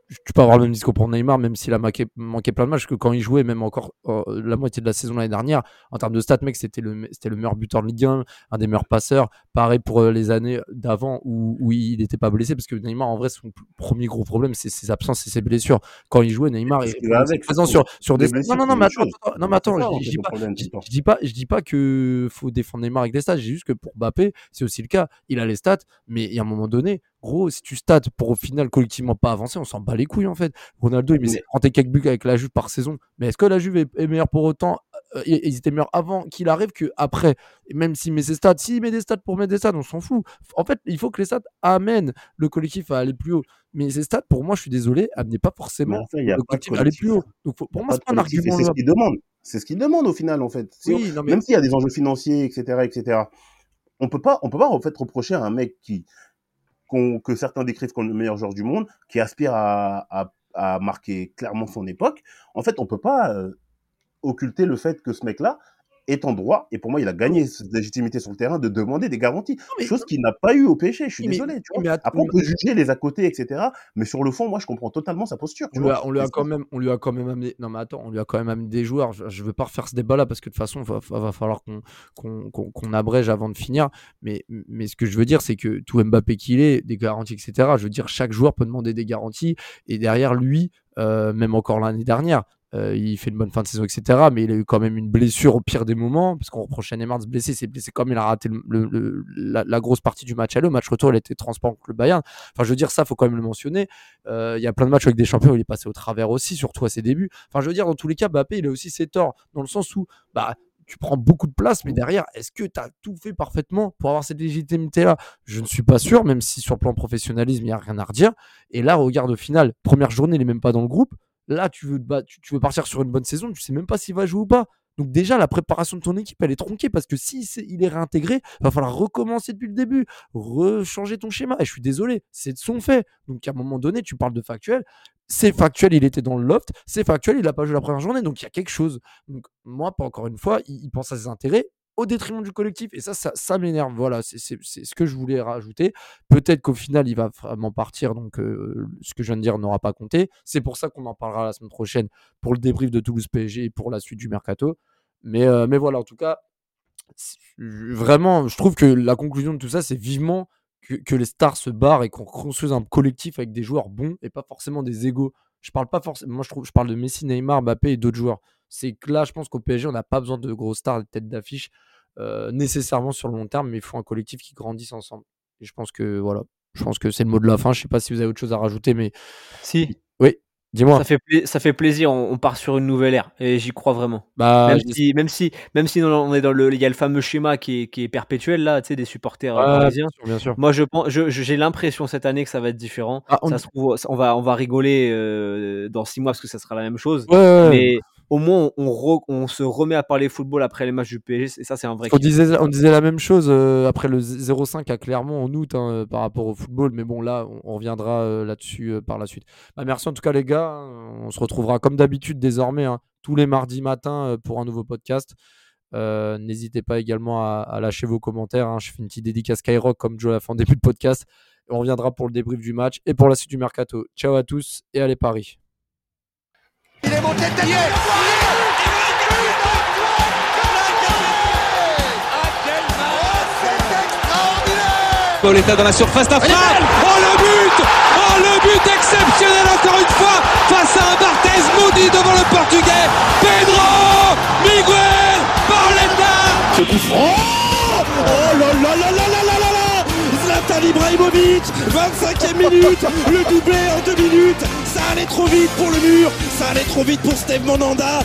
tu peux avoir le même discours pour Neymar, même s'il a manqué, manqué plein de matchs, que quand il jouait, même encore euh, la moitié de la saison l'année dernière, en termes de stats, mec, c'était le, me- c'était le meilleur buteur de Ligue 1, un des meilleurs passeurs. Pareil pour euh, les années d'avant où, où il n'était pas blessé, parce que Neymar, en vrai, son premier gros problème, c'est ses absences et ses blessures. Quand il jouait, Neymar, avec, présent sur, sur des Non, non, non, mais attends, attends, non, mais attends, ça, je, je dis pas, problème, je, c'est ça. je dis pas, je dis pas que faut défendre Neymar avec des stats. J'ai juste que pour Mbappé, c'est aussi le cas. Il a les stats, mais il y a un moment donné, gros, si tu stats pour au final collectivement pas avancer, on s'en bat les couilles en fait. Ronaldo, il met ses 30 et quelques buts avec la Juve par saison. Mais est-ce que la Juve est, meilleure pour autant? Euh, ils étaient meilleurs avant qu'il arrive que après. Et même s'il met ses stats, s'il met des stats pour mettre des stats, on s'en fout. En fait, il faut que les stats amènent le collectif à aller plus haut. Mais ces stats, pour moi, je suis désolé, amenaient pas forcément enfin, le collectif à aller plus haut. Donc pour moi, c'est pas un argument. c'est ce qu'ils demandent. C'est ce qu'ils demandent au final, en fait. Oui, non, mais Même s'il y a des enjeux financiers, etc., etc., on peut pas, on peut pas en fait reprocher à un mec qui, que certains décrivent comme le meilleur joueur du monde, qui aspire à, à, à marquer clairement son époque. En fait, on peut pas euh, occulter le fait que ce mec-là est en droit, et pour moi, il a gagné cette légitimité sur le terrain de demander des garanties. mais- chose qu'il n'a pas eu au péché. Je suis mais- désolé. Tu vois. mais Après, on peut juger les à côté, etc. Mais sur le fond, moi, je comprends totalement sa posture. tu On lui, a, on lui a Et quand même, on lui a quand même amené. Non mais attends, on lui a quand même amené des joueurs. Je, je veux pas refaire ce débat-là parce que de toute façon, va, va, falloir qu'on qu'on qu'on- qu'on abrège avant de finir. Mais, mais ce que je veux dire, c'est que tout Mbappé qu'il est, des garanties, etc. Je veux dire, chaque joueur peut demander des garanties et derrière lui, euh, même encore l'année dernière. Euh, il fait une bonne fin de saison, etc. Mais il a eu quand même une blessure au pire des moments, parce qu'on reproche à Neymar de se blesser. C'est blessé comme il a raté le- le- le- la, grosse partie du match. Aller, au match retour, il a été transparent contre le Bayern. Enfin, je veux dire, ça, faut quand même le mentionner. Euh, Il y a plein de matchs avec des champions où il est passé au travers aussi, surtout à ses débuts. Enfin, je veux dire, dans tous les cas, Mbappé, il a aussi ses torts, dans le sens où bah, tu prends beaucoup de place, mais derrière, est-ce que tu as tout fait parfaitement pour avoir cette légitimité-là? Je ne suis pas sûr, même si sur le plan professionnalisme, il n'y a rien à redire. Et là, regarde au final, première journée, il n'est même pas dans le groupe. Là, tu veux, battre- tu, tu veux partir sur une bonne saison, tu sais même pas s'il va jouer ou pas. Donc déjà, la préparation de ton équipe, elle est tronquée parce que si il est réintégré, il va falloir recommencer depuis le début, rechanger ton schéma. Et je suis désolé, c'est de son fait. Donc à un moment donné, tu parles de factuel. C'est factuel, il était dans le loft. C'est factuel, il n'a pas joué la première journée. Donc il y a quelque chose. Donc moi, encore une fois, il pense à ses intérêts au détriment du collectif. Et ça, ça, m'énerve. Voilà, c'est ce que je voulais rajouter. Peut-être qu'au final, il va vraiment partir. Donc euh, ce que je viens de dire n'aura pas compté. C'est pour ça qu'on en parlera la semaine prochaine pour le débrief de Toulouse PSG et pour la suite du mercato. Mais, euh, mais voilà, en tout cas, vraiment, je trouve que la conclusion de tout ça, c'est vivement que, que les stars se barrent et qu'on construise un collectif avec des joueurs bons et pas forcément des égaux. Je parle pas forcément, moi je trouve, je parle de Messi, Neymar, Mbappé et d'autres joueurs. C'est que là, je pense qu'au PSG, on n'a pas besoin de grosses stars, de têtes d'affiche euh, nécessairement sur le long terme, mais il faut un collectif qui grandisse ensemble. Et je pense que voilà, je pense que c'est le mot de la fin. Je sais pas si vous avez autre chose à rajouter, mais Si, dis-moi. ça fait, ça fait plaisir, on, on part sur une nouvelle ère et j'y crois vraiment. Bah, même, si, même si, même si on est dans le, il y a le fameux schéma qui est, qui est perpétuel là, tu sais, des supporters euh, parisiens. bien sûr, bien sûr. Moi, je pense, je- j'ai l'impression cette année que ça va être différent. Ah, on- Ça se trouve, on va, on va rigoler euh, dans six mois parce que ça sera la même chose. Ouais, ouais, ouais. Au moins, on, re- on se remet à parler football après les matchs du PSG. Et ça, c'est un vrai. On disait, on disait la même chose euh, après le 0-5 à Clermont en août hein, par rapport au football, mais bon là on, on reviendra euh, là-dessus euh, par la suite. Bah, merci en tout cas les gars, hein. on se retrouvera comme d'habitude désormais hein, tous les mardis matins pour un nouveau podcast. N'hésitez pas également à, à lâcher vos commentaires. hein. Je fais une petite dédicace Skyrock comme Joe l'a fait en début de podcast. On reviendra pour le débrief du match et pour la suite du mercato. Ciao à tous et allez Paris. Il est monté de tête. C'est extraordinaire Pauletta dans la surface d'affaire. Oh le but. Oh le but exceptionnel encore une fois face à un Barthez maudit devant le portugais. Pedro Miguel Barletta. Ce coup franc. Oh là là là là là là là là. Zlatan Ibrahimovic 25e minute. Le doublé en deux minutes Ça allait trop vite pour le mur Ça allait trop vite pour Steve Monanda